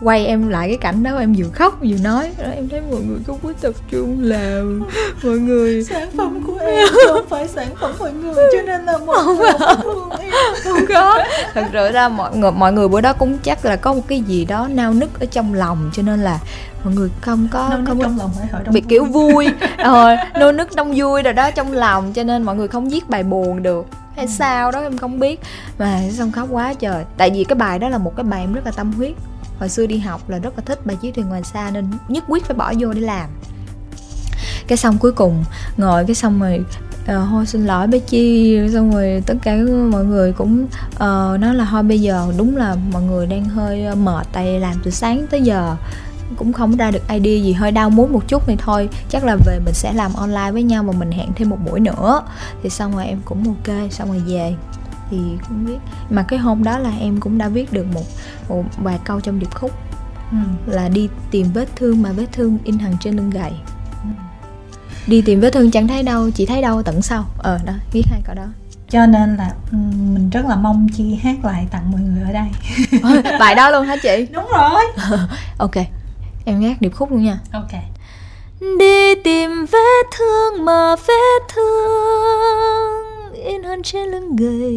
Speaker 2: quay em lại cái cảnh đó em vừa khóc vừa nói. Đó em thấy mọi người không có tập trung làm. Mọi người
Speaker 1: sản phẩm của em không phải sản phẩm mọi người cho nên là mọi người
Speaker 2: không em. Không có. Thật sự ra mọi người mọi người bữa đó cũng chắc là có một cái gì đó nao nức ở trong lòng cho nên là mọi người không có
Speaker 1: nô
Speaker 2: không
Speaker 1: trong lòng phải hỏi
Speaker 2: bị kiểu vui. Ờ nô nức đông vui rồi đó trong lòng cho nên mọi người không viết bài buồn được hay sao đó em không biết. Mà xong khóc quá trời. Tại vì cái bài đó là một cái bài em rất là tâm huyết. Hồi xưa đi học là rất là thích bài chiếc thuyền ngoài xa nên nhất quyết phải bỏ vô để làm. Cái xong cuối cùng ngồi cái xong rồi ờ, uh, thôi xin lỗi bé chi xong rồi tất cả mọi người cũng uh, nói là thôi bây giờ đúng là mọi người đang hơi ờ, mệt tại làm từ sáng tới giờ cũng không ra được idea gì hơi đau muốn một chút thì thôi. Chắc là về mình sẽ làm online với nhau mà mình hẹn thêm một buổi nữa. Thì xong rồi em cũng ok xong rồi về. Thì không biết. Mà cái hôm đó là em cũng đã viết được một một vài câu trong điệp khúc. Ừ. là đi tìm vết thương mà vết thương in hằn trên lưng gầy ừ. đi tìm vết thương chẳng thấy đâu chỉ thấy đâu tận sau. Ờ đó viết hai câu đó.
Speaker 1: Cho nên là ừ, mình rất là mong chi hát lại tặng mọi người ở đây.
Speaker 2: Bài đó luôn hả chị?
Speaker 1: Đúng rồi.
Speaker 2: Ok em hát điệp khúc luôn nha.
Speaker 1: Ok.
Speaker 2: Đi tìm vết thương mà vết thương in hằn trên lưng gầy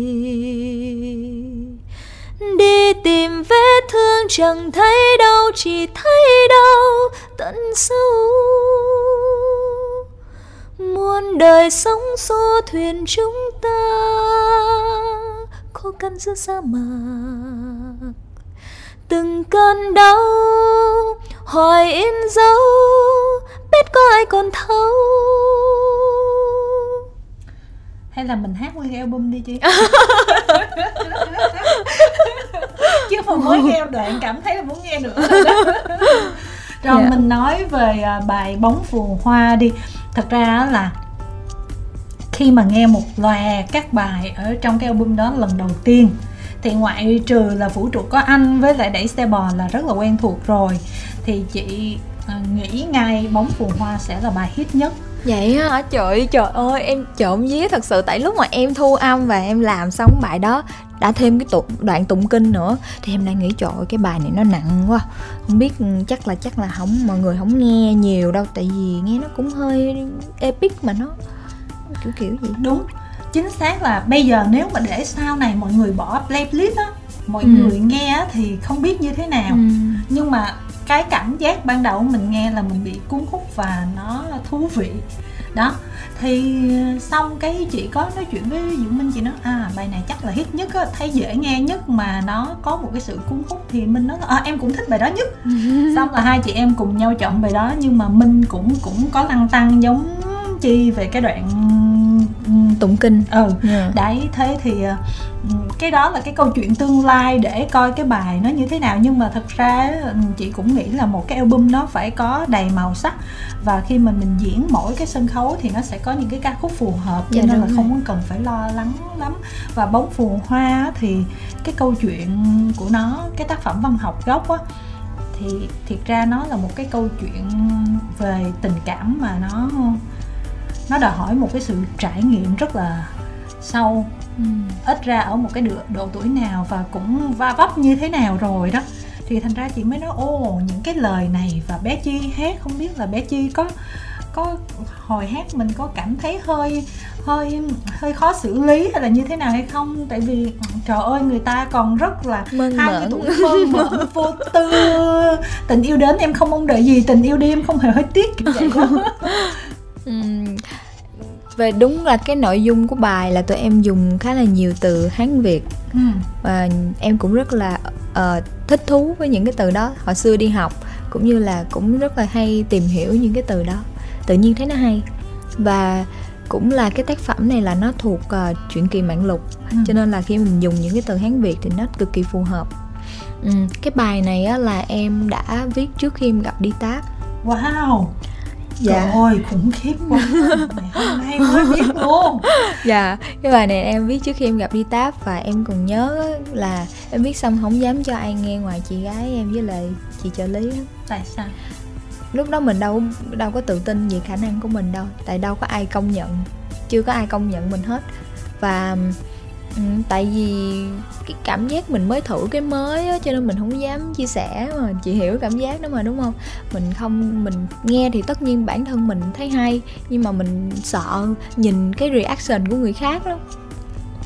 Speaker 2: đi tìm vết thương chẳng thấy đâu chỉ thấy đau tận sâu. Muôn đời sống xô thuyền chúng ta khô cằn giữa sa mạc từng cơn đau hỏi in dấu biết có ai còn thấu
Speaker 1: hay là mình hát nguyên album đi chị chứ mà mới nghe đoạn cảm thấy là muốn nghe nữa rồi yeah. Dạ. mình nói về à, bài bóng phù hoa đi thật ra là khi mà nghe một loạt các bài ở trong cái album đó lần đầu tiên thì ngoại trừ là vũ trụ có anh với lại đẩy xe bò là rất là quen thuộc rồi thì chị à, nghĩ ngay bóng phù hoa sẽ là bài hit nhất.
Speaker 2: Vậy á trời trời ơi em trộm vía thật sự. Tại lúc mà em thu âm và em làm xong bài đó đã thêm cái tụng, đoạn tụng kinh nữa thì em đang nghĩ trời ơi cái bài này nó nặng quá. Không biết chắc là chắc là không mọi người không nghe nhiều đâu tại vì nghe nó cũng hơi epic mà nó kiểu kiểu gì
Speaker 1: đúng chính xác là bây giờ nếu mà để sau này mọi người bỏ playlist á mọi ừ. người nghe thì không biết như thế nào ừ. nhưng mà cái cảm giác ban đầu mình nghe là mình bị cuốn hút và nó thú vị đó thì xong cái chị có nói chuyện với Dũng Minh chị nói à bài này chắc là hit nhất á thấy dễ nghe nhất mà nó có một cái sự cuốn hút thì Minh nói à em cũng thích bài đó nhất xong là hai chị em cùng nhau chọn bài đó nhưng mà Minh cũng cũng có lăng tăng giống chi về cái đoạn
Speaker 2: tụng kinh.
Speaker 1: Ừ. Yeah. Đấy thế thì ờ, cái đó là cái câu chuyện tương lai để coi cái bài nó như thế nào. Nhưng mà thật ra chị cũng nghĩ là một cái album nó phải có đầy màu sắc. Và khi mà mình diễn mỗi cái sân khấu thì nó sẽ có những cái ca khúc phù hợp. Cho dạ, nên là không cần phải lo lắng lắm. Và bóng phù hoa thì cái câu chuyện của nó cái tác phẩm văn học gốc á thì thiệt ra nó là một cái câu chuyện về tình cảm mà nó nó đòi hỏi một cái sự trải nghiệm rất là sâu. Ừ. ít ra ở một cái độ, độ tuổi nào và cũng va vấp như thế nào rồi đó. Thì thành ra chị mới nói ô những cái lời này và bé chi hát. Không biết là bé chi có có hồi hát mình có cảm thấy hơi hơi hơi khó xử lý hay là như thế nào hay không? Tại vì trời ơi người ta còn rất là
Speaker 2: hai
Speaker 1: cái tuổi mơn mởn vô tư. Tình yêu đến em không mong đợi gì tình yêu đi em không hề hơi tiếc kiểu vậy đó
Speaker 2: về đúng là cái nội dung của bài là tụi em dùng khá là nhiều từ hán việt. Ừ. và em cũng rất là uh, thích thú với những cái từ đó. Hồi xưa đi học cũng như là cũng rất là hay tìm hiểu những cái từ đó. Tự nhiên thấy nó hay. Và cũng là cái tác phẩm này là nó thuộc uh, truyện kỳ mạng lục. Ừ. cho nên là khi mình dùng những cái từ hán việt thì nó cực kỳ phù hợp. Ừ, cái bài này á, là em đã viết trước khi em gặp đi tác.
Speaker 1: Wow dạ. Trời ơi khủng khiếp quá. Hôm nay mới biết luôn.
Speaker 2: Dạ cái bài này em viết trước khi em gặp đi táp và em còn nhớ là em viết xong không dám cho ai nghe ngoài chị gái em với lại chị trợ lý
Speaker 1: tại sao?
Speaker 2: Lúc đó mình đâu đâu có tự tin về khả năng của mình đâu tại đâu có ai công nhận chưa có ai công nhận mình hết. Và Ừ, tại vì cái cảm giác mình mới thử cái mới á cho nên mình không dám chia sẻ mà chị hiểu cảm giác đó mà đúng không? Mình không mình nghe thì tất nhiên bản thân mình thấy hay nhưng mà mình sợ nhìn cái reaction của người khác đó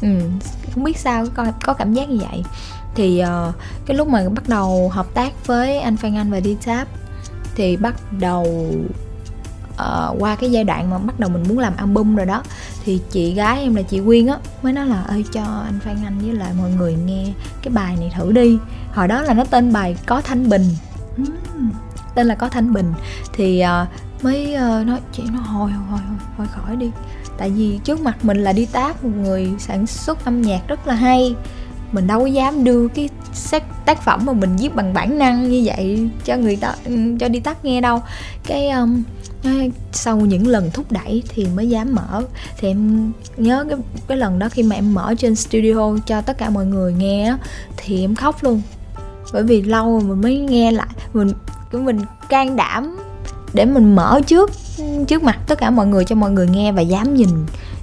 Speaker 2: ừ, không biết sao có có cảm giác như vậy. Thì uh, cái lúc mà bắt đầu hợp tác với anh Phan Anh và đi tap thì bắt đầu uh, qua cái giai đoạn mà bắt đầu mình muốn làm album rồi đó thì chị gái em là chị Quyên á mới nói là ơi cho anh Phan Anh với lại mọi người nghe cái bài này thử đi. Hồi đó là nó tên bài có thanh bình. Tên là có thanh bình. Thì uh, mới uh, nói chị nó hồi hồi hồi hồi khỏi đi. Tại vì trước mặt mình là đi tác một người sản xuất âm nhạc rất là hay mình đâu có dám đưa cái tác phẩm mà mình viết bằng bản năng như vậy cho người ta ừ, cho đi tắt nghe đâu. Cái um, sau những lần thúc đẩy thì mới dám mở. Thì em nhớ cái cái lần đó khi mà em mở trên studio cho tất cả mọi người nghe thì em khóc luôn. Bởi vì lâu rồi mình mới nghe lại mình cái mình can đảm để mình mở trước trước mặt tất cả mọi người cho mọi người nghe và dám nhìn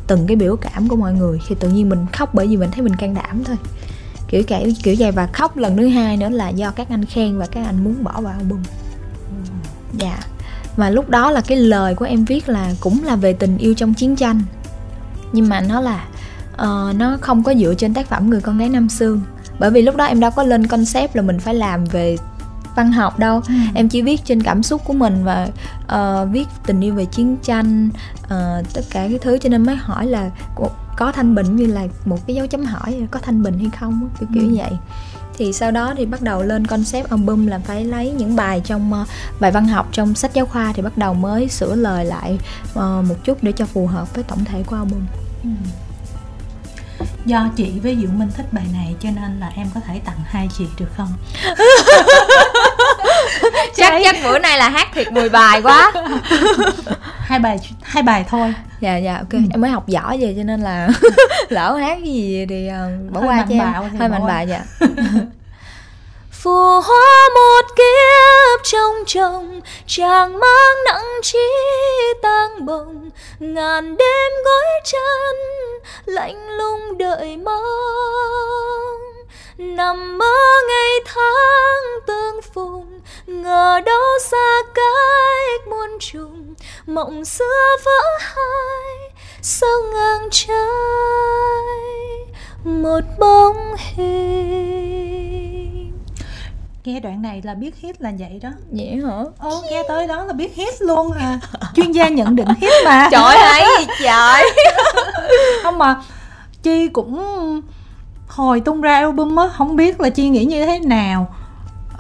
Speaker 2: từng cái biểu cảm của mọi người. Thì tự nhiên mình khóc bởi vì mình thấy mình can đảm thôi kiểu kiểu kiểu vậy. Và khóc lần thứ hai nữa là do các anh khen và các anh muốn bỏ vào album. Dạ. Yeah và lúc đó là cái lời của em viết là cũng là về tình yêu trong chiến tranh. Nhưng mà nó là uh, nó không có dựa trên tác phẩm người con gái năm xương. Bởi vì lúc đó em đâu có lên concept là mình phải làm về văn học đâu. Ừ. em chỉ viết trên cảm xúc của mình và uh, viết tình yêu về chiến tranh uh, tất cả cái thứ. Cho nên mới hỏi là có thanh bình như là một cái dấu chấm hỏi có thanh bình hay không kiểu kiểu ừ. vậy thì sau đó thì bắt đầu lên concept album là phải lấy những bài trong uh, bài văn học trong sách giáo khoa thì bắt đầu mới sửa lời lại uh, một chút để cho phù hợp với tổng thể của album ừ.
Speaker 1: do chị với Diệu Minh thích bài này cho nên là em có thể tặng hai chị được không
Speaker 2: chắc chắc bữa nay là hát thiệt 10 bài quá.
Speaker 1: Hai bài hai bài thôi.
Speaker 2: Dạ dạ ok. Ừ. em mới học giỏi vậy cho nên là lỡ hát cái gì thì uh, bỏ hơi qua cho em. hơi mạnh bạo dạ. Phù hoa một kiếp trong chồng chàng mang nặng chi tang bồng ngàn đêm gối chân lạnh lùng đợi mong nằm mơ ngày tháng tương phùng ngờ đâu xa cách muôn trùng. Mộng xưa vỡ hai sao ngang trái một bóng hình.
Speaker 1: Nghe đoạn này là biết hit là vậy đó.
Speaker 2: Vậy hả?
Speaker 1: Ô nghe tới đó là biết hit luôn à. Chuyên gia nhận định hit mà.
Speaker 2: Trời hay trời.
Speaker 1: Không mà chi cũng hồi tung ra album á không biết là chi nghĩ như thế nào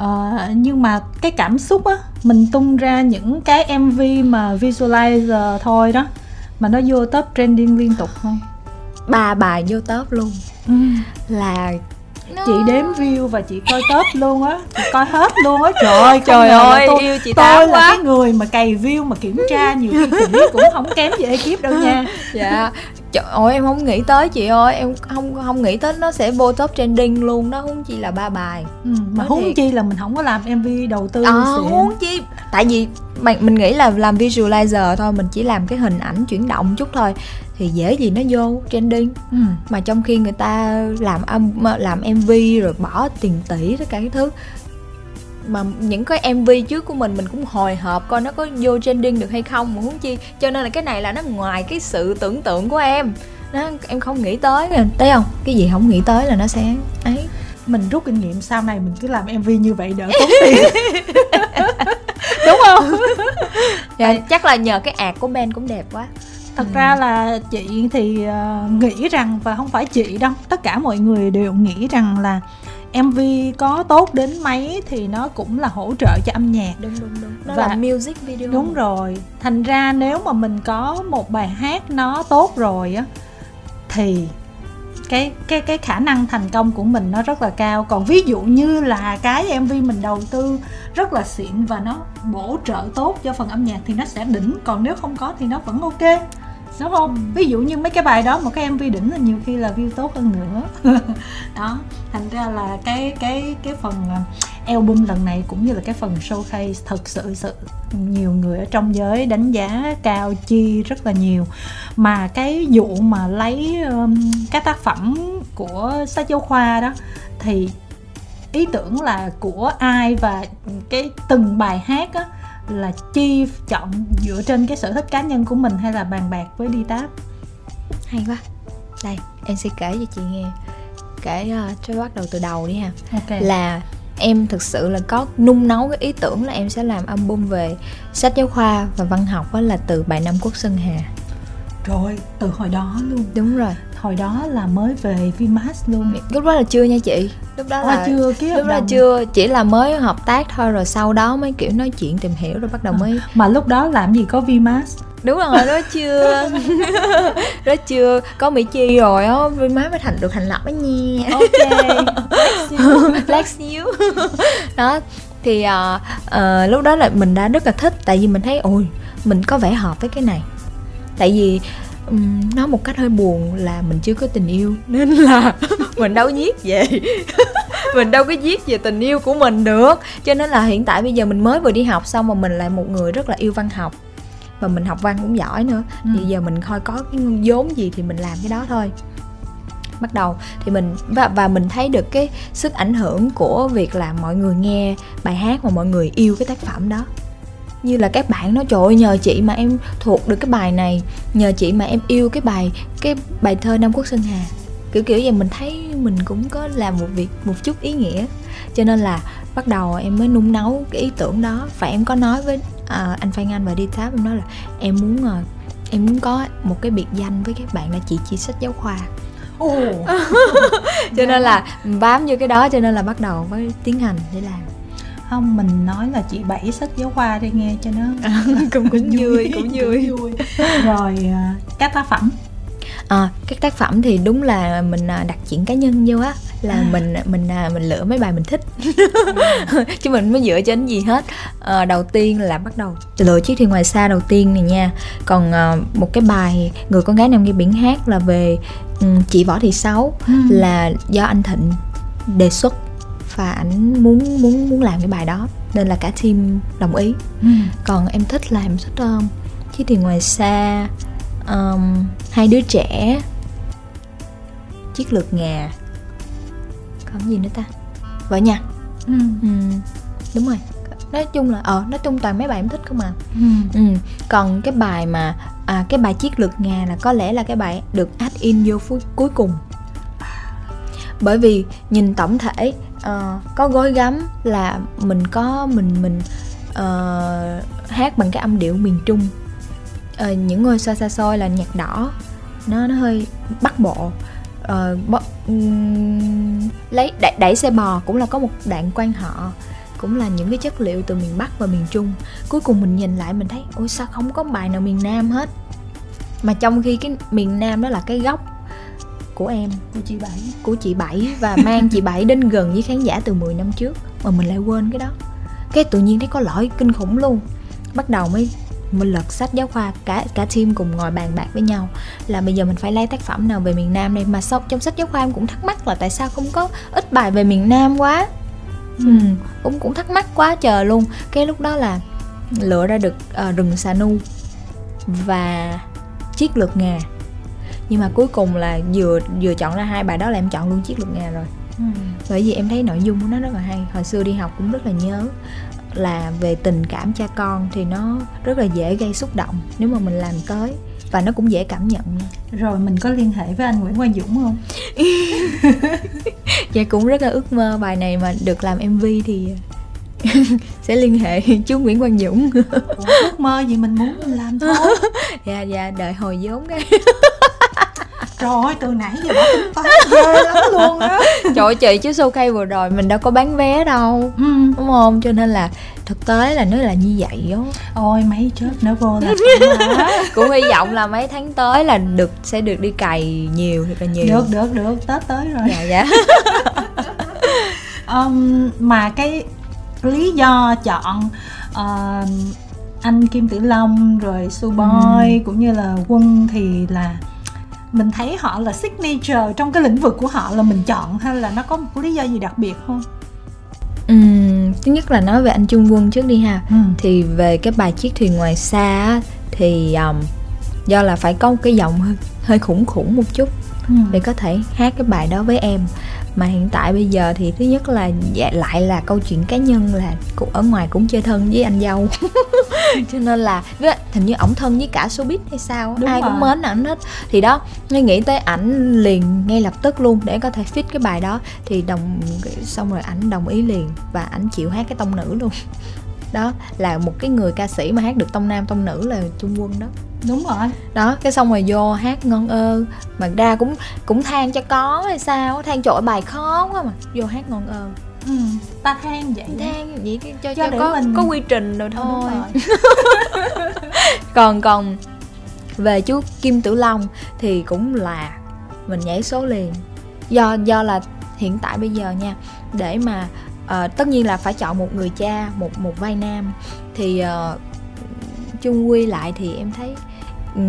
Speaker 1: uh, nhưng mà cái cảm xúc á mình tung ra những cái mv mà visualizer thôi đó mà nó vô top trending liên tục thôi
Speaker 2: ba bài vô top luôn ừ. là
Speaker 1: no. chị đếm view và chị coi top luôn á chị coi hết luôn á trời ơi
Speaker 2: trời ơi tôi, yêu chị
Speaker 1: tôi là quá. cái người mà cày view mà kiểm tra nhiều khi kỹ cũng không kém gì ekip đâu nha
Speaker 2: dạ Trời ơi em không nghĩ tới chị ơi. Em không không nghĩ tới nó sẽ vô top trending luôn. Đó Huống chi là ba bài.
Speaker 1: Ừ, Mà huống thiệt. chi là mình không có làm MV đầu tư
Speaker 2: à, Huống chi. Tại vì mình, mình nghĩ là làm visualizer thôi. Mình chỉ làm cái hình ảnh chuyển động chút thôi. Thì dễ gì nó vô trending. Ừ. Mà trong khi người ta làm âm làm MV rồi bỏ tiền tỷ tất cả cái thứ mà những cái mv trước của mình mình cũng hồi hộp coi nó có vô trending được hay không. Mà huống chi cho nên là cái này là nó ngoài cái sự tưởng tượng của em. Nó em không nghĩ tới thấy không? Cái gì không nghĩ tới là nó sẽ ấy.
Speaker 1: Mình rút kinh nghiệm sau này mình cứ làm mv như vậy đỡ tốn tiền. Đúng không?
Speaker 2: Dạ, chắc là nhờ cái ạt của Ben cũng đẹp quá.
Speaker 1: Thật ừ. ra là chị thì uh, nghĩ rằng và không phải chị đâu tất cả mọi người đều nghĩ rằng là MV có tốt đến mấy thì nó cũng là hỗ trợ cho âm nhạc.
Speaker 2: Đúng đúng đúng. Nó và là music video.
Speaker 1: đúng rồi. Thành ra nếu mà mình có một bài hát nó tốt rồi á thì cái cái cái khả năng thành công của mình nó rất là cao. Còn ví dụ như là cái mv mình đầu tư rất là xịn và nó bổ trợ tốt cho phần âm nhạc thì nó sẽ đỉnh. Còn nếu không có thì nó vẫn ok đúng không? Ừ. ví dụ như mấy cái bài đó một cái mv đỉnh là nhiều khi là view tốt hơn nữa. Đó thành ra là cái cái cái phần à, album lần này cũng như là cái phần showcase thật sự sự nhiều người ở trong giới đánh giá cao chi rất là nhiều. Mà cái vụ mà lấy um, các tác phẩm của sách giáo khoa đó thì ý tưởng là của ai và cái từng bài hát á là chi chọn dựa trên cái sở thích cá nhân của mình hay là bàn bạc với đi táp?
Speaker 2: Hay quá. Đây em sẽ kể cho chị nghe. Kể uh, cho bắt đầu từ đầu đi ha. Okay. là em thực sự là có nung nấu cái ý tưởng là em sẽ làm album về sách giáo khoa và văn học đó là từ bài năm quốc sơn hà.
Speaker 1: Rồi từ hồi đó luôn.
Speaker 2: Đúng rồi
Speaker 1: hồi đó là mới về Vimas luôn.
Speaker 2: Lúc đó là chưa nha chị. Lúc đó
Speaker 1: là chưa ký
Speaker 2: lúc đó chưa chỉ là mới hợp tác thôi rồi sau đó mới kiểu nói chuyện tìm hiểu rồi bắt đầu mới
Speaker 1: mà lúc đó làm gì có Vimas
Speaker 2: đúng rồi đó chưa. Đó chưa. Có mỹ chi rồi á má mới thành được thành lập á nha.
Speaker 1: Ok.
Speaker 2: Lát xíu đó thì uh, uh, lúc đó là mình đã rất là thích tại vì mình thấy ôi mình có vẻ hợp với cái này. Tại vì um, nói một cách hơi buồn là mình chưa có tình yêu nên là mình đâu viết về. Mình đâu có viết về tình yêu của mình được. Cho nên là hiện tại bây giờ mình mới vừa đi học xong mà mình là một người rất là yêu văn học. Và mình học văn cũng giỏi nữa. Ừ. thì giờ mình coi có cái vốn gì thì mình làm cái đó thôi. Bắt đầu thì mình và và mình thấy được cái sức ảnh hưởng của việc là mọi người nghe bài hát mà mọi người yêu cái tác phẩm đó như là các bạn nói trời ơi nhờ chị mà em thuộc được cái bài này nhờ chị mà em yêu cái bài cái bài thơ Nam Quốc Sơn Hà. Kiểu kiểu vậy mình thấy mình cũng có làm một việc một chút ý nghĩa. Cho nên là bắt đầu em mới nung nấu cái ý tưởng đó và em có nói với uh, anh Phan Anh và đi tháp em nói là em muốn uh, em muốn có một cái biệt danh với các bạn là chị chi sách giáo khoa.
Speaker 1: Oh.
Speaker 2: cho nên là bám vô cái đó cho nên là bắt đầu mới tiến hành để làm
Speaker 1: không mình nói là chị bảy sách giáo khoa đi nghe cho nó
Speaker 2: cũng cũng vui cũng vui,
Speaker 1: vui. rồi à, các tác phẩm
Speaker 2: à, các tác phẩm thì đúng là mình à, đặt chuyện cá nhân vô á là à. mình mình à, mình lựa mấy bài mình thích chứ mình mới dựa trên gì hết à, đầu tiên là bắt đầu lựa chiếc thuyền ngoài xa đầu tiên này nha còn à, một cái bài người con gái nằm nghe biển hát là về um, chị võ thị sáu ừ. là do anh thịnh đề xuất và ảnh muốn muốn muốn làm cái bài đó nên là cả team đồng ý ừ. còn em thích là em thích um, chiếc thuyền ngoài xa um, hai đứa trẻ chiếc lược ngà còn gì nữa ta vợ nhặt ừ. ừ. đúng rồi nói chung là ờ nói chung toàn mấy bài em thích không à ừ. ừ. còn cái bài mà à, cái bài chiếc lược ngà là có lẽ là cái bài được add in vô cuối cùng bởi vì nhìn tổng thể uh, có gối gắm là mình có mình mình uh, hát bằng cái âm điệu miền trung. Uh, những ngôi sao xa xôi là nhạc đỏ. Nó nó hơi bắt bộ. Uh, bo, um, lấy đẩy, đẩy xe bò cũng là có một đoạn quan họ cũng là những cái chất liệu từ miền bắc và miền trung. Cuối cùng mình nhìn lại mình thấy ôi sao không có bài nào miền nam hết? Mà trong khi cái miền nam đó là cái gốc của em.
Speaker 1: Của chị bảy.
Speaker 2: Của chị bảy và mang chị bảy đến gần với khán giả từ 10 năm trước. Mà mình lại quên cái đó. Cái tự nhiên thấy có lỗi kinh khủng luôn. Bắt đầu mới mình lật sách giáo khoa cả cả team cùng ngồi bàn bạc với nhau. Là bây giờ mình phải lấy tác phẩm nào về miền Nam đây? Mà sau trong sách giáo khoa em cũng thắc mắc là tại sao không có ít bài về miền Nam quá. Ừ. ừ cũng cũng thắc mắc quá trời luôn. Cái lúc đó là lựa ra được uh, rừng xà nu và chiếc lược ngà nhưng mà cuối cùng là vừa vừa chọn ra hai bài đó là em chọn luôn chiếc lược ngà rồi. Ừ. bởi vì em thấy nội dung của nó rất là hay. Hồi xưa đi học cũng rất là nhớ là về tình cảm cha con thì nó rất là dễ gây xúc động nếu mà mình làm tới. Và nó cũng dễ cảm nhận
Speaker 1: rồi mình có liên hệ với anh Nguyễn Quang Dũng không?
Speaker 2: dạ cũng rất là ước mơ bài này mà được làm MV thì sẽ liên hệ chú Nguyễn Quang Dũng.
Speaker 1: Ủa, ước mơ gì mình muốn mình làm thôi.
Speaker 2: Dạ dạ đợi hồi vốn cái
Speaker 1: Trời ơi, từ nãy giờ đã tính toán ghê lắm luôn á
Speaker 2: Trời ơi chị, chứ showcase vừa rồi mình đâu có bán vé đâu ừ. Đúng không? Cho nên là thực tế là nó là như vậy đó
Speaker 1: Ôi mấy chớp nữa vô là
Speaker 2: Cũng hy vọng là mấy tháng tới là được sẽ được đi cày nhiều thật là nhiều
Speaker 1: Được, được, được, Tết tới rồi
Speaker 2: Dạ, dạ
Speaker 1: um, Mà cái lý do chọn uh, anh Kim Tử Long rồi Su Boy ừ. cũng như là Quân thì là mình thấy họ là signature trong cái lĩnh vực của họ là mình chọn hay là nó có một lý do gì đặc biệt không?
Speaker 2: Ừ, thứ nhất là nói về anh Trung Quân trước đi ha. Ừ. Thì về cái bài chiếc thuyền ngoài xa thì um, do là phải có một cái giọng hơi, hơi khủng khủng một chút ừ. để có thể hát cái bài đó với em mà hiện tại bây giờ thì thứ nhất là dạ, lại là câu chuyện cá nhân là cũng ở ngoài cũng chơi thân với anh dâu cho nên là hình như ổng thân với cả showbiz hay sao Đúng ai rồi. cũng mến ảnh hết. Thì đó ngay nghĩ tới ảnh liền ngay lập tức luôn để có thể fit cái bài đó. Thì đồng xong rồi ảnh đồng ý liền và ảnh chịu hát cái tông nữ luôn. Đó là một cái người ca sĩ mà hát được tông nam tông nữ là trung quân đó.
Speaker 1: Đúng rồi.
Speaker 2: Đó cái xong rồi vô hát ngon ơ. Mà ra cũng cũng than cho có hay sao than trội bài khó quá mà. Vô hát ngon ơ
Speaker 1: ừ, ta than vậy
Speaker 2: than vậy cho cho, cho có mình... có quy trình rồi thôi rồi. còn còn về chú Kim Tử Long thì cũng là mình nhảy số liền. Do do là hiện tại bây giờ nha để mà uh, tất nhiên là phải chọn một người cha một một vai nam. Thì uh, chung quy lại thì em thấy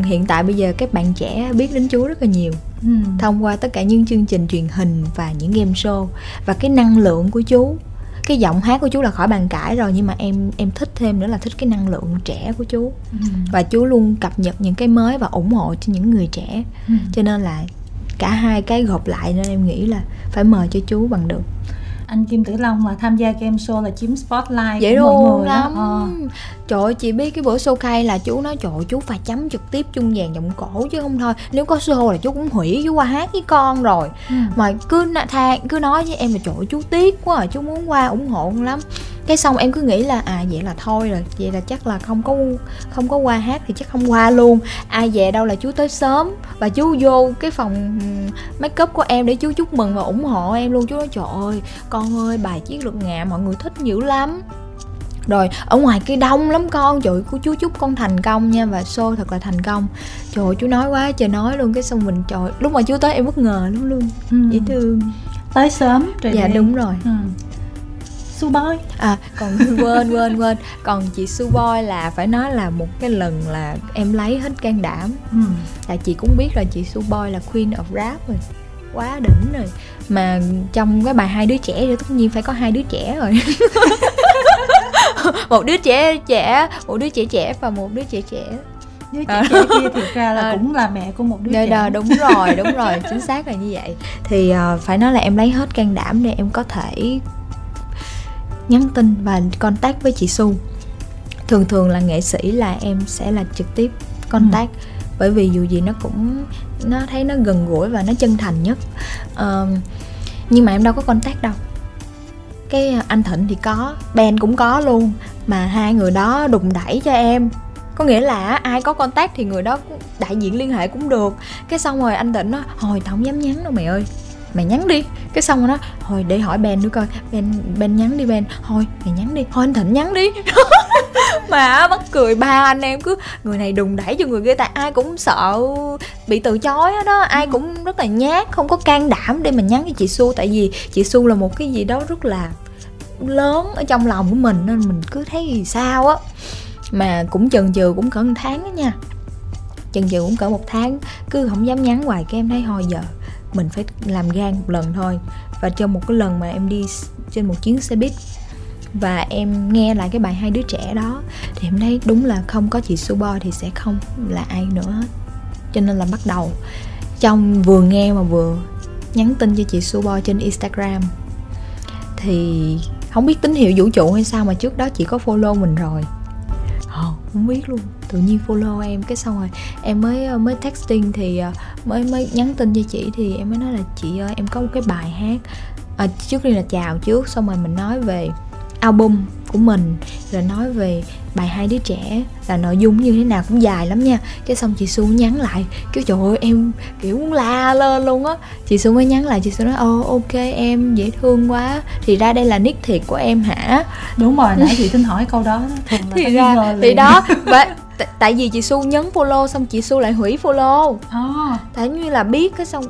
Speaker 2: hiện tại bây giờ các bạn trẻ biết đến chú rất là nhiều ừ. thông qua tất cả những chương trình truyền hình và những game show và cái năng lượng của chú cái giọng hát của chú là khỏi bàn cãi rồi nhưng mà em em thích thêm nữa là thích cái năng lượng trẻ của chú ừ. và chú luôn cập nhật những cái mới và ủng hộ cho những người trẻ ừ. cho nên là cả hai cái gộp lại nên em nghĩ là phải mời cho chú bằng được
Speaker 1: anh Kim Tử Long mà tham gia game show là chiếm spotlight
Speaker 2: dễ của mọi người lắm. Ờ. trời ơi chị biết cái bữa show khai là chú nói trời chú phải chấm trực tiếp chung vàng giọng cổ chứ không thôi. Nếu có show là chú cũng hủy chú qua hát với con rồi. Ừ. mà cứ than cứ nói với em là trời chú tiếc quá à, chú muốn qua ủng hộ lắm cái xong em cứ nghĩ là à vậy là thôi rồi vậy là chắc là không có không có qua hát thì chắc không qua luôn. Ai về đâu là chú tới sớm và chú vô cái phòng make up của em để chú chúc mừng và ủng hộ em luôn. Chú nói trời ơi con ơi bài chiến lược ngạ mọi người thích dữ lắm. Rồi ở ngoài kia đông lắm con. Trời của chú chúc con thành công nha và show thật là thành công. Trời chú nói quá trời nói luôn. Cái xong mình trời lúc mà chú tới em bất ngờ lắm luôn. Ừ. dễ thương.
Speaker 1: Tới sớm
Speaker 2: trời dạ đúng rồi. Ừ.
Speaker 1: Su Boy.
Speaker 2: À còn quên quên quên. Còn chị Su Boy là phải nói là một cái lần là em lấy hết can đảm. Ừ. là chị cũng biết là chị Su Boy là queen of rap rồi. Quá đỉnh rồi. Mà trong cái bài hai đứa trẻ thì tất nhiên phải có hai đứa trẻ rồi. Một đứa trẻ trẻ một đứa trẻ trẻ và một đứa trẻ trẻ.
Speaker 1: Đứa trẻ trẻ kia thì ra là à, cũng là mẹ của một đứa
Speaker 2: đờ, trẻ. đúng rồi đúng rồi chính xác là như vậy. Thì uh, phải nói là em lấy hết can đảm để em có thể nhắn tin và contact với chị Su. Thường thường là nghệ sĩ là em sẽ là trực tiếp contact ừ. bởi vì dù gì nó cũng nó thấy nó gần gũi và nó chân thành nhất. Uh, nhưng mà em đâu có contact đâu. Cái anh thịnh thì có ben cũng có luôn mà hai người đó đụng đẩy cho em. Có nghĩa là ai có contact thì người đó đại diện liên hệ cũng được. Cái xong rồi anh thịnh nó hồi tao không dám nhắn đâu mày ơi mày nhắn đi. Cái xong rồi nó hồi để hỏi ben nữa coi. Ben ben nhắn đi ben. Thôi mày nhắn đi. Thôi anh thịnh nhắn đi. Mà mắc cười ba anh em cứ người này đùng đẩy cho người kia tại ai cũng sợ bị từ chối đó, ai ừ. cũng rất là nhát không có can đảm để mình nhắn cho chị su tại vì chị su là một cái gì đó rất là lớn ở trong lòng của mình nên mình cứ thấy gì sao á. Mà cũng chần chừ cũng cỡ một tháng đó nha. Chần chừ cũng cỡ một tháng cứ không dám nhắn hoài cái em thấy thôi giờ mình phải làm gan một lần thôi. Và trong một cái lần mà em đi trên một chuyến xe buýt và em nghe lại cái bài hai đứa trẻ đó thì em thấy đúng là không có chị Super thì sẽ không là ai nữa. Hết cho nên là bắt đầu trong vừa nghe mà vừa nhắn tin cho chị Subo trên Instagram thì không biết tín hiệu vũ trụ hay sao mà trước đó chị có follow mình rồi. Oh, không biết luôn tự nhiên follow em cái xong rồi em mới mới texting thì ờ, mới mới nhắn tin cho chị thì em mới nói là chị ơi em có một cái bài hát à, trước đi là chào trước xong rồi mình nói về album của mình rồi nói về bài hai đứa trẻ là nội dung như thế nào cũng dài lắm nha. Cái xong chị su nhắn lại kiểu trời ơi em kiểu muốn la lên luôn á. Chị su mới nhắn lại chị su nói ô ok em dễ thương quá. Thì ra đây là nick thiệt của em hả?
Speaker 1: Đúng rồi nãy chị tính hỏi câu đó thường là
Speaker 2: thì ra thì đó và tại vì chị su nhấn follow xong chị su lại hủy follow. À. tại như là biết cái xong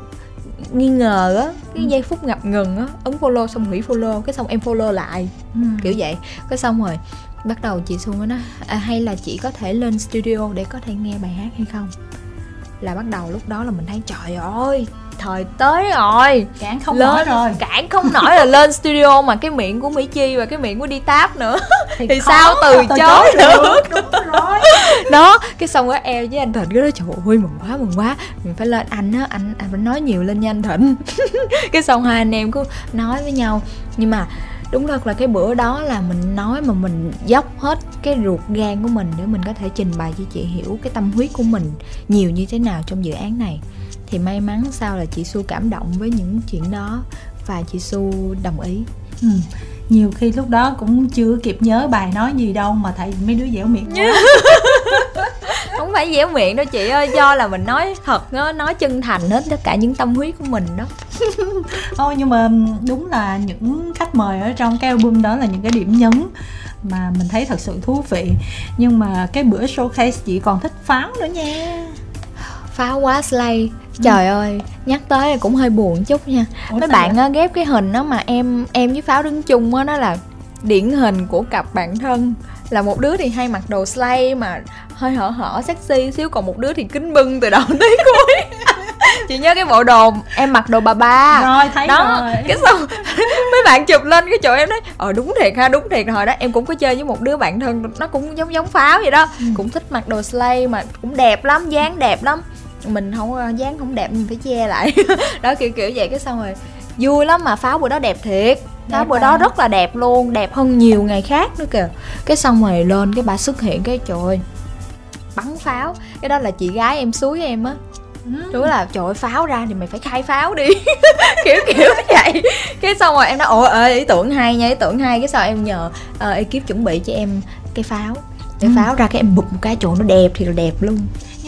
Speaker 2: nghi ngờ á cái ừ. giây phút ngập ngừng á ấn follow xong hủy follow cái xong em follow lại ừ. kiểu vậy. Cái xong rồi bắt đầu chị xuân nói à, hay là chị có thể lên studio để có thể nghe bài hát hay không? Là bắt đầu lúc đó là mình thấy trời ơi thời tới rồi.
Speaker 1: Cản không lên, nổi rồi.
Speaker 2: cản không nổi là lên studio mà cái miệng của mỹ chi và cái miệng của đi táp nữa thì, thì sao? Từ chối được. đúng rồi. Đó cái xong rồi eo với anh thịnh cái đó trời ơi mừng quá mừng quá. Mình phải lên anh á anh anh phải nói nhiều lên nha anh thịnh. Cái xong hai anh em cứ nói với nhau. Nhưng mà đúng thật là cái bữa đó là mình nói mà mình dốc hết cái ruột gan của mình để mình có thể trình bày cho chị hiểu cái tâm huyết của mình nhiều như thế nào trong dự án này. Thì may mắn sao là chị su cảm động với những chuyện đó và chị su đồng ý.
Speaker 1: Ừ. nhiều khi lúc đó cũng chưa kịp nhớ bài nói gì đâu mà thầy mấy đứa dẻo miệng quá.
Speaker 2: Không phải dẻo miệng đâu chị ơi do là mình nói thật nó nói chân thành hết tất cả những tâm huyết của mình đó.
Speaker 1: Thôi nhưng mà đúng là những khách mời ở trong cái album đó là những cái điểm nhấn mà mình thấy thật sự thú vị. Nhưng mà cái bữa showcase chị còn thích pháo nữa nha
Speaker 2: pháo quá slay. Trời ơi nhắc tới cũng hơi buồn chút nha. Ủa mấy bạn á, ghép cái hình đó mà em em với pháo đứng chung á nó là điển hình của cặp bạn thân. Là một đứa thì hay mặc đồ slay mà hơi hở hở sexy xíu còn một đứa thì kính bưng từ đầu tới cuối. Chị nhớ cái bộ đồ em mặc đồ bà ba.
Speaker 1: Rồi thấy đó rồi.
Speaker 2: cái xong mấy bạn chụp lên cái chỗ em nói ờ đúng thiệt ha đúng thiệt hồi đó. Em cũng có chơi với một đứa bạn thân nó cũng giống giống pháo vậy đó. Ừ. cũng thích mặc đồ slay mà cũng đẹp lắm dáng đẹp lắm mình không ờ, dáng không đẹp mình phải che lại. Đó kiểu kiểu vậy cái xong rồi vui lắm mà pháo bữa đó đẹp thiệt. Pháo bữa đó rất là đẹp luôn đẹp hơn nhiều ngày khác nữa kìa. Cái xong rồi lên cái bà xuất hiện cái trời ơi bắn pháo. Cái đó là chị gái em suối em á. Chú là trời ơi pháo ra thì mày phải khai pháo đi. Kiểu kiểu vậy. Cái xong rồi em nói ồ ơi ý tưởng hay nha ý tưởng hay. Cái sau em nhờ uh, ekip chuẩn bị cho em cái pháo. Để ừ. pháo ra cái em bụp một cái chỗ nó đẹp thì là đẹp luôn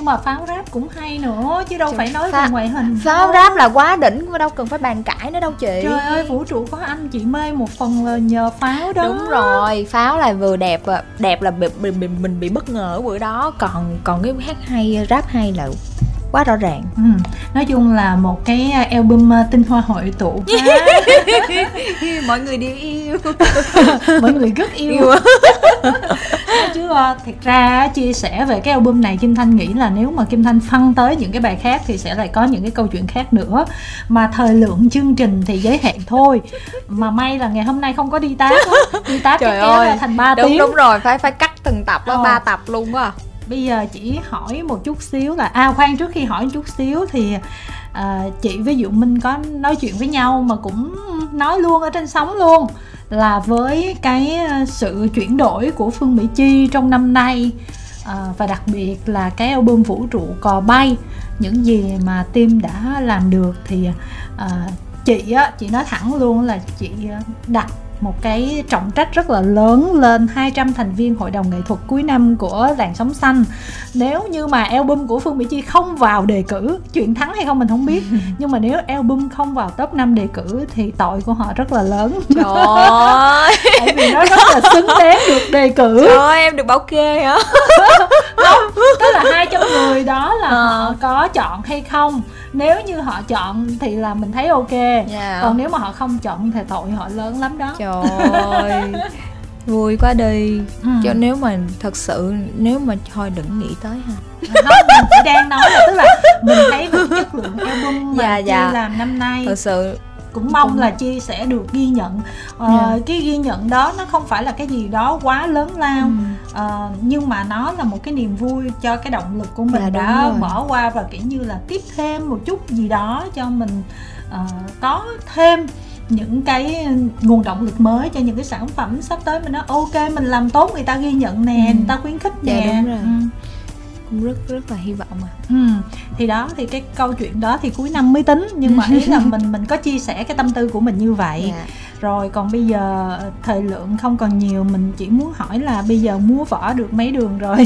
Speaker 1: nhưng mà pháo rap cũng hay nữa chứ đâu Trời, phải nói phá, về ngoại hình
Speaker 2: pháo rap là quá đỉnh đâu cần phải bàn cãi nữa đâu chị.
Speaker 1: Trời ơi vũ trụ có anh chị mê một phần là nhờ pháo đó.
Speaker 2: Đúng rồi pháo là vừa đẹp đẹp là mình bị, mình bị bất ngờ ở bữa đó. Còn còn cái hát hay rap hay là quá rõ ràng.
Speaker 1: Ừ. nói chung là một cái à, album à, tinh hoa hội tụ
Speaker 2: mọi người đều yêu.
Speaker 1: Mọi người rất yêu, yêu. chứ uh, thật ra chia sẻ về cái album này kim thanh nghĩ là nếu mà kim thanh phân tới những cái bài khác thì sẽ lại có những cái câu chuyện khác nữa. Mà thời lượng chương trình thì giới hạn thôi. Mà may là ngày hôm nay không có đi tác đi tác Trời cái ơi. thành 3
Speaker 2: đúng,
Speaker 1: tiếng.
Speaker 2: đúng rồi phải phải cắt từng tập đó, ba tập luôn quá
Speaker 1: bây giờ chỉ hỏi một chút xíu là à khoan trước khi hỏi một chút xíu thì à, chị với Dụ Minh có nói chuyện với nhau mà cũng nói luôn ở trên sóng luôn là với cái ờ, sự chuyển đổi của Phương Mỹ Chi trong năm nay à, và đặc biệt là cái album vũ trụ cò bay những gì mà team đã làm được thì à, chị á chị nói thẳng luôn là chị đặt một cái trọng trách rất là lớn lên 200 thành viên hội đồng nghệ thuật cuối năm của làng sống xanh. Nếu như mà album của Phương Mỹ Chi không vào đề cử chuyện thắng hay không mình không biết. Nhưng mà nếu album không vào top 5 đề cử thì tội của họ rất là lớn.
Speaker 2: Trời ơi.
Speaker 1: Tại vì nó rất là xứng đáng được đề cử.
Speaker 2: Trời ơi em được bảo kê hả?
Speaker 1: Không tức là 200 người đó là à. họ có chọn hay không nếu như họ chọn thì là mình thấy ok yeah. Dạ. còn nếu mà họ không chọn thì tội họ lớn lắm đó
Speaker 2: trời ơi vui quá đi ừ. cho nếu mà thật sự nếu mà thôi đừng nghĩ tới ha
Speaker 1: không mình chỉ đang nói là tức là mình thấy chất lượng album mà dạ, dạ. làm năm nay
Speaker 2: thật sự
Speaker 1: cũng mong là chia sẻ được ghi nhận uh, yeah. Dạ. cái ghi nhận đó nó không phải là cái gì đó quá lớn lao ừ. uh, nhưng mà nó là một cái niềm vui cho cái động lực của mình dạ, đã mở qua và kiểu như là tiếp thêm một chút gì đó cho mình uh, có thêm những cái nguồn động lực mới cho những cái sản phẩm sắp tới mình nói ok mình làm tốt người ta ghi nhận nè ừ. người ta khuyến khích
Speaker 2: dạ,
Speaker 1: nè
Speaker 2: đúng rồi. Ừ. rất rất là hy vọng mà
Speaker 1: ừ. thì đó thì cái câu chuyện đó thì cuối năm mới tính nhưng mà ý là mình mình có chia sẻ cái tâm tư của mình như vậy yeah. Rồi. Còn bây giờ thời lượng không còn nhiều mình chỉ muốn hỏi là bây giờ múa võ được mấy đường rồi?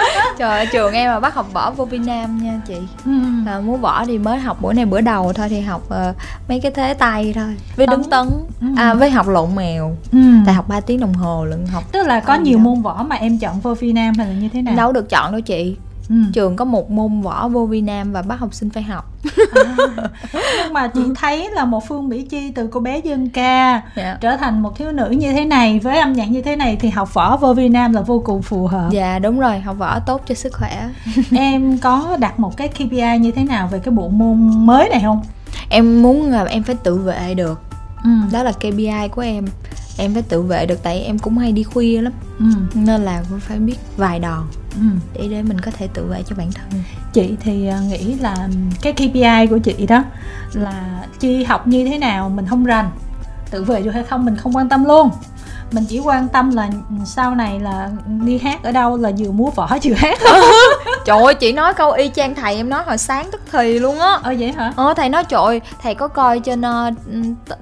Speaker 2: Trời ơi trường em mà bắt học võ vô Việt Nam nha chị. Ừ. à, múa võ thì mới học bữa này bữa đầu thôi thì học uh, mấy cái thế tay thôi. Với đứng tấn. Ừ. à với học lộn mèo. Ừ. tại học 3 tiếng đồng hồ lận học
Speaker 1: tức là có nhiều môn võ mà em chọn vô Việt Nam hay là như thế nào?
Speaker 2: Đâu được chọn đâu chị ừ. trường có một môn võ vô vi nam và bắt học sinh phải học à,
Speaker 1: nhưng mà chị thấy là một phương mỹ chi từ cô bé dân ca yeah. Dạ. trở thành một thiếu nữ như thế này với âm nhạc như thế này thì học võ vô vi nam là vô cùng phù hợp
Speaker 2: dạ đúng rồi học võ tốt cho sức khỏe
Speaker 1: em có đặt một cái KPI như thế nào về cái bộ môn mới này không
Speaker 2: em muốn là em phải tự vệ được ừ. đó là KPI của em em phải tự vệ được tại em cũng hay đi khuya lắm ừ. nên là cũng phải biết vài đòn ừ. để để mình có thể tự vệ cho bản thân.
Speaker 1: Chị thì à, nghĩ là cái KPI của chị đó là chi học như thế nào mình không rành tự vệ được hay không mình không quan tâm luôn. Mình chỉ quan tâm là sau này là đi hát ở đâu là vừa múa võ vừa hát
Speaker 2: trời ơi chị nói câu y chang thầy em nói hồi sáng tức thì luôn á.
Speaker 1: Ờ vậy hả?
Speaker 2: Ờ thầy nói trời thầy có coi trên uh,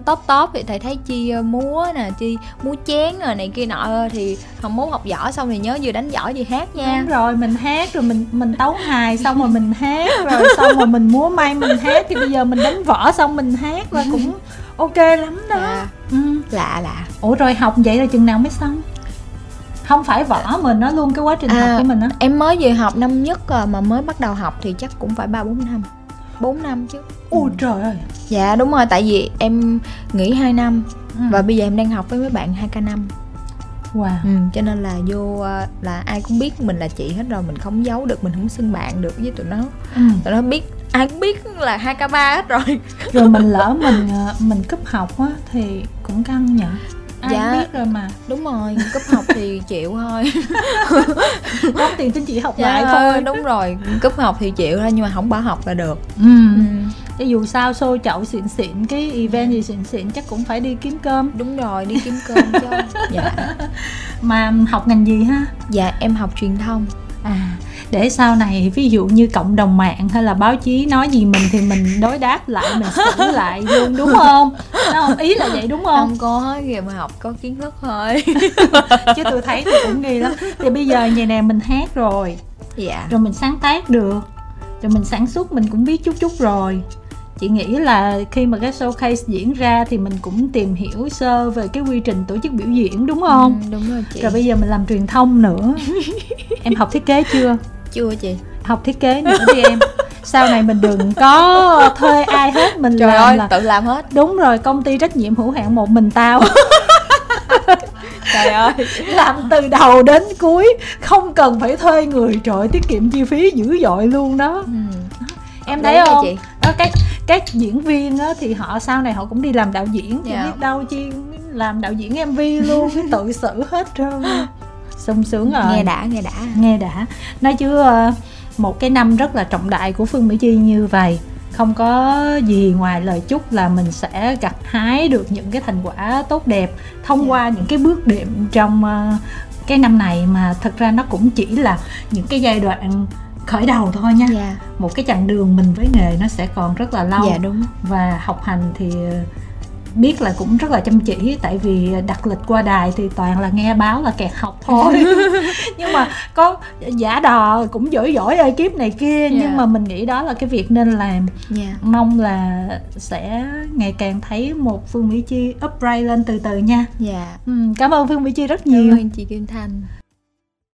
Speaker 2: top top thì thầy thấy chi uh, múa nè chi múa chén rồi này kia nọ thì không muốn học võ xong thì nhớ vừa đánh võ vừa hát nha.
Speaker 1: Đúng rồi mình hát rồi mình mình tấu hài xong rồi mình hát rồi xong rồi mình múa may mình hát thì bây giờ mình đánh võ xong mình hát là cũng ok lắm đó. À,
Speaker 2: ừ. lạ lạ.
Speaker 1: Ủa rồi học vậy là chừng nào mới xong không phải võ mình nó luôn cái quá trình à, học của mình á
Speaker 2: em mới về học năm nhất à, mà mới bắt đầu học thì chắc cũng phải ba bốn năm 4 năm chứ
Speaker 1: ôi ừ. trời ơi
Speaker 2: dạ đúng rồi tại vì em nghỉ 2 năm ừ. và bây giờ em đang học với mấy bạn 2 k năm Wow. Ừ, cho nên là vô à, là ai cũng biết mình là chị hết rồi mình không giấu được mình không xưng bạn được với tụi nó ừ. tụi nó biết ai cũng biết là hai k ba hết rồi
Speaker 1: rồi mình lỡ mình à, mình cúp học á thì cũng căng nhở ai dạ, biết rồi mà.
Speaker 2: Đúng rồi cúp học thì chịu thôi.
Speaker 1: Đóng tiền tính chị học dạ, lại thôi
Speaker 2: đúng rồi. Cúp học thì chịu thôi nhưng mà không bỏ học là được. Ừ.
Speaker 1: ừ. Chứ dù sao xô chậu xịn xịn cái event gì xịn xịn chắc cũng phải đi kiếm cơm.
Speaker 2: Đúng rồi đi kiếm cơm cho dạ.
Speaker 1: Mà học ngành gì ha?
Speaker 2: Dạ em học truyền thông.
Speaker 1: À để sau này ví dụ như cộng đồng mạng hay là báo chí nói gì mình thì mình đối đáp lại mình xử lại luôn đúng không? Không? Ý là vậy đúng không?
Speaker 2: Không có hết kìa mà học có kiến thức thôi.
Speaker 1: Chứ tôi thấy thì cũng nghi lắm. Thì bây giờ nhà nè mình hát rồi. Dạ. Rồi mình sáng tác được. Rồi mình sản xuất mình cũng biết chút chút rồi. Chị nghĩ là khi mà cái showcase diễn ra thì mình cũng tìm hiểu sơ về cái quy trình tổ chức biểu diễn đúng không?
Speaker 2: Ừ, đúng rồi chị.
Speaker 1: Rồi bây giờ mình làm truyền thông nữa. Em học thiết kế chưa
Speaker 2: chưa chị?
Speaker 1: Học thiết kế nữa đi em. Sau này mình đừng có thuê ai hết mình
Speaker 2: trời
Speaker 1: làm
Speaker 2: ơi là... tự làm hết.
Speaker 1: Đúng rồi công ty trách nhiệm hữu hạn một mình tao.
Speaker 2: Trời ơi.
Speaker 1: Làm từ đầu đến cuối không cần phải thuê người. Trời tiết kiệm chi phí dữ dội luôn đó. Ừ. em thấy Đấy không? chị? đó các các diễn viên á, thì họ sau này họ cũng đi làm đạo diễn. Thì yeah. Dạ. biết đâu chi làm đạo diễn mv luôn tự xử hết trơn sung sướng rồi
Speaker 2: nghe đã nghe đã
Speaker 1: nghe đã nói chứ ờ, một cái năm rất là trọng đại của phương mỹ chi như vậy không có gì ngoài lời chúc là mình sẽ gặt hái được những cái thành quả tốt đẹp thông yeah. Dạ. qua những cái bước đệm trong uh, cái năm này mà thật ra nó cũng chỉ là những cái giai đoạn khởi đầu thôi nha yeah. Dạ. một cái chặng đường mình với nghề nó sẽ còn rất là lâu
Speaker 2: dạ, đúng.
Speaker 1: và học hành thì biết là cũng rất là chăm chỉ tại vì đặt lịch qua đài thì toàn là nghe báo là kẹt học thôi nhưng mà có giả đò cũng giỏi giỏi ơi kiếp này kia yeah. nhưng dạ. mà mình nghĩ đó là cái việc nên làm yeah. Dạ. mong là sẽ ngày càng thấy một phương mỹ chi upright lên từ từ nha
Speaker 2: dạ yeah.
Speaker 1: ừ, cảm ơn phương mỹ chi rất nhiều
Speaker 2: cảm ơn chị kim thanh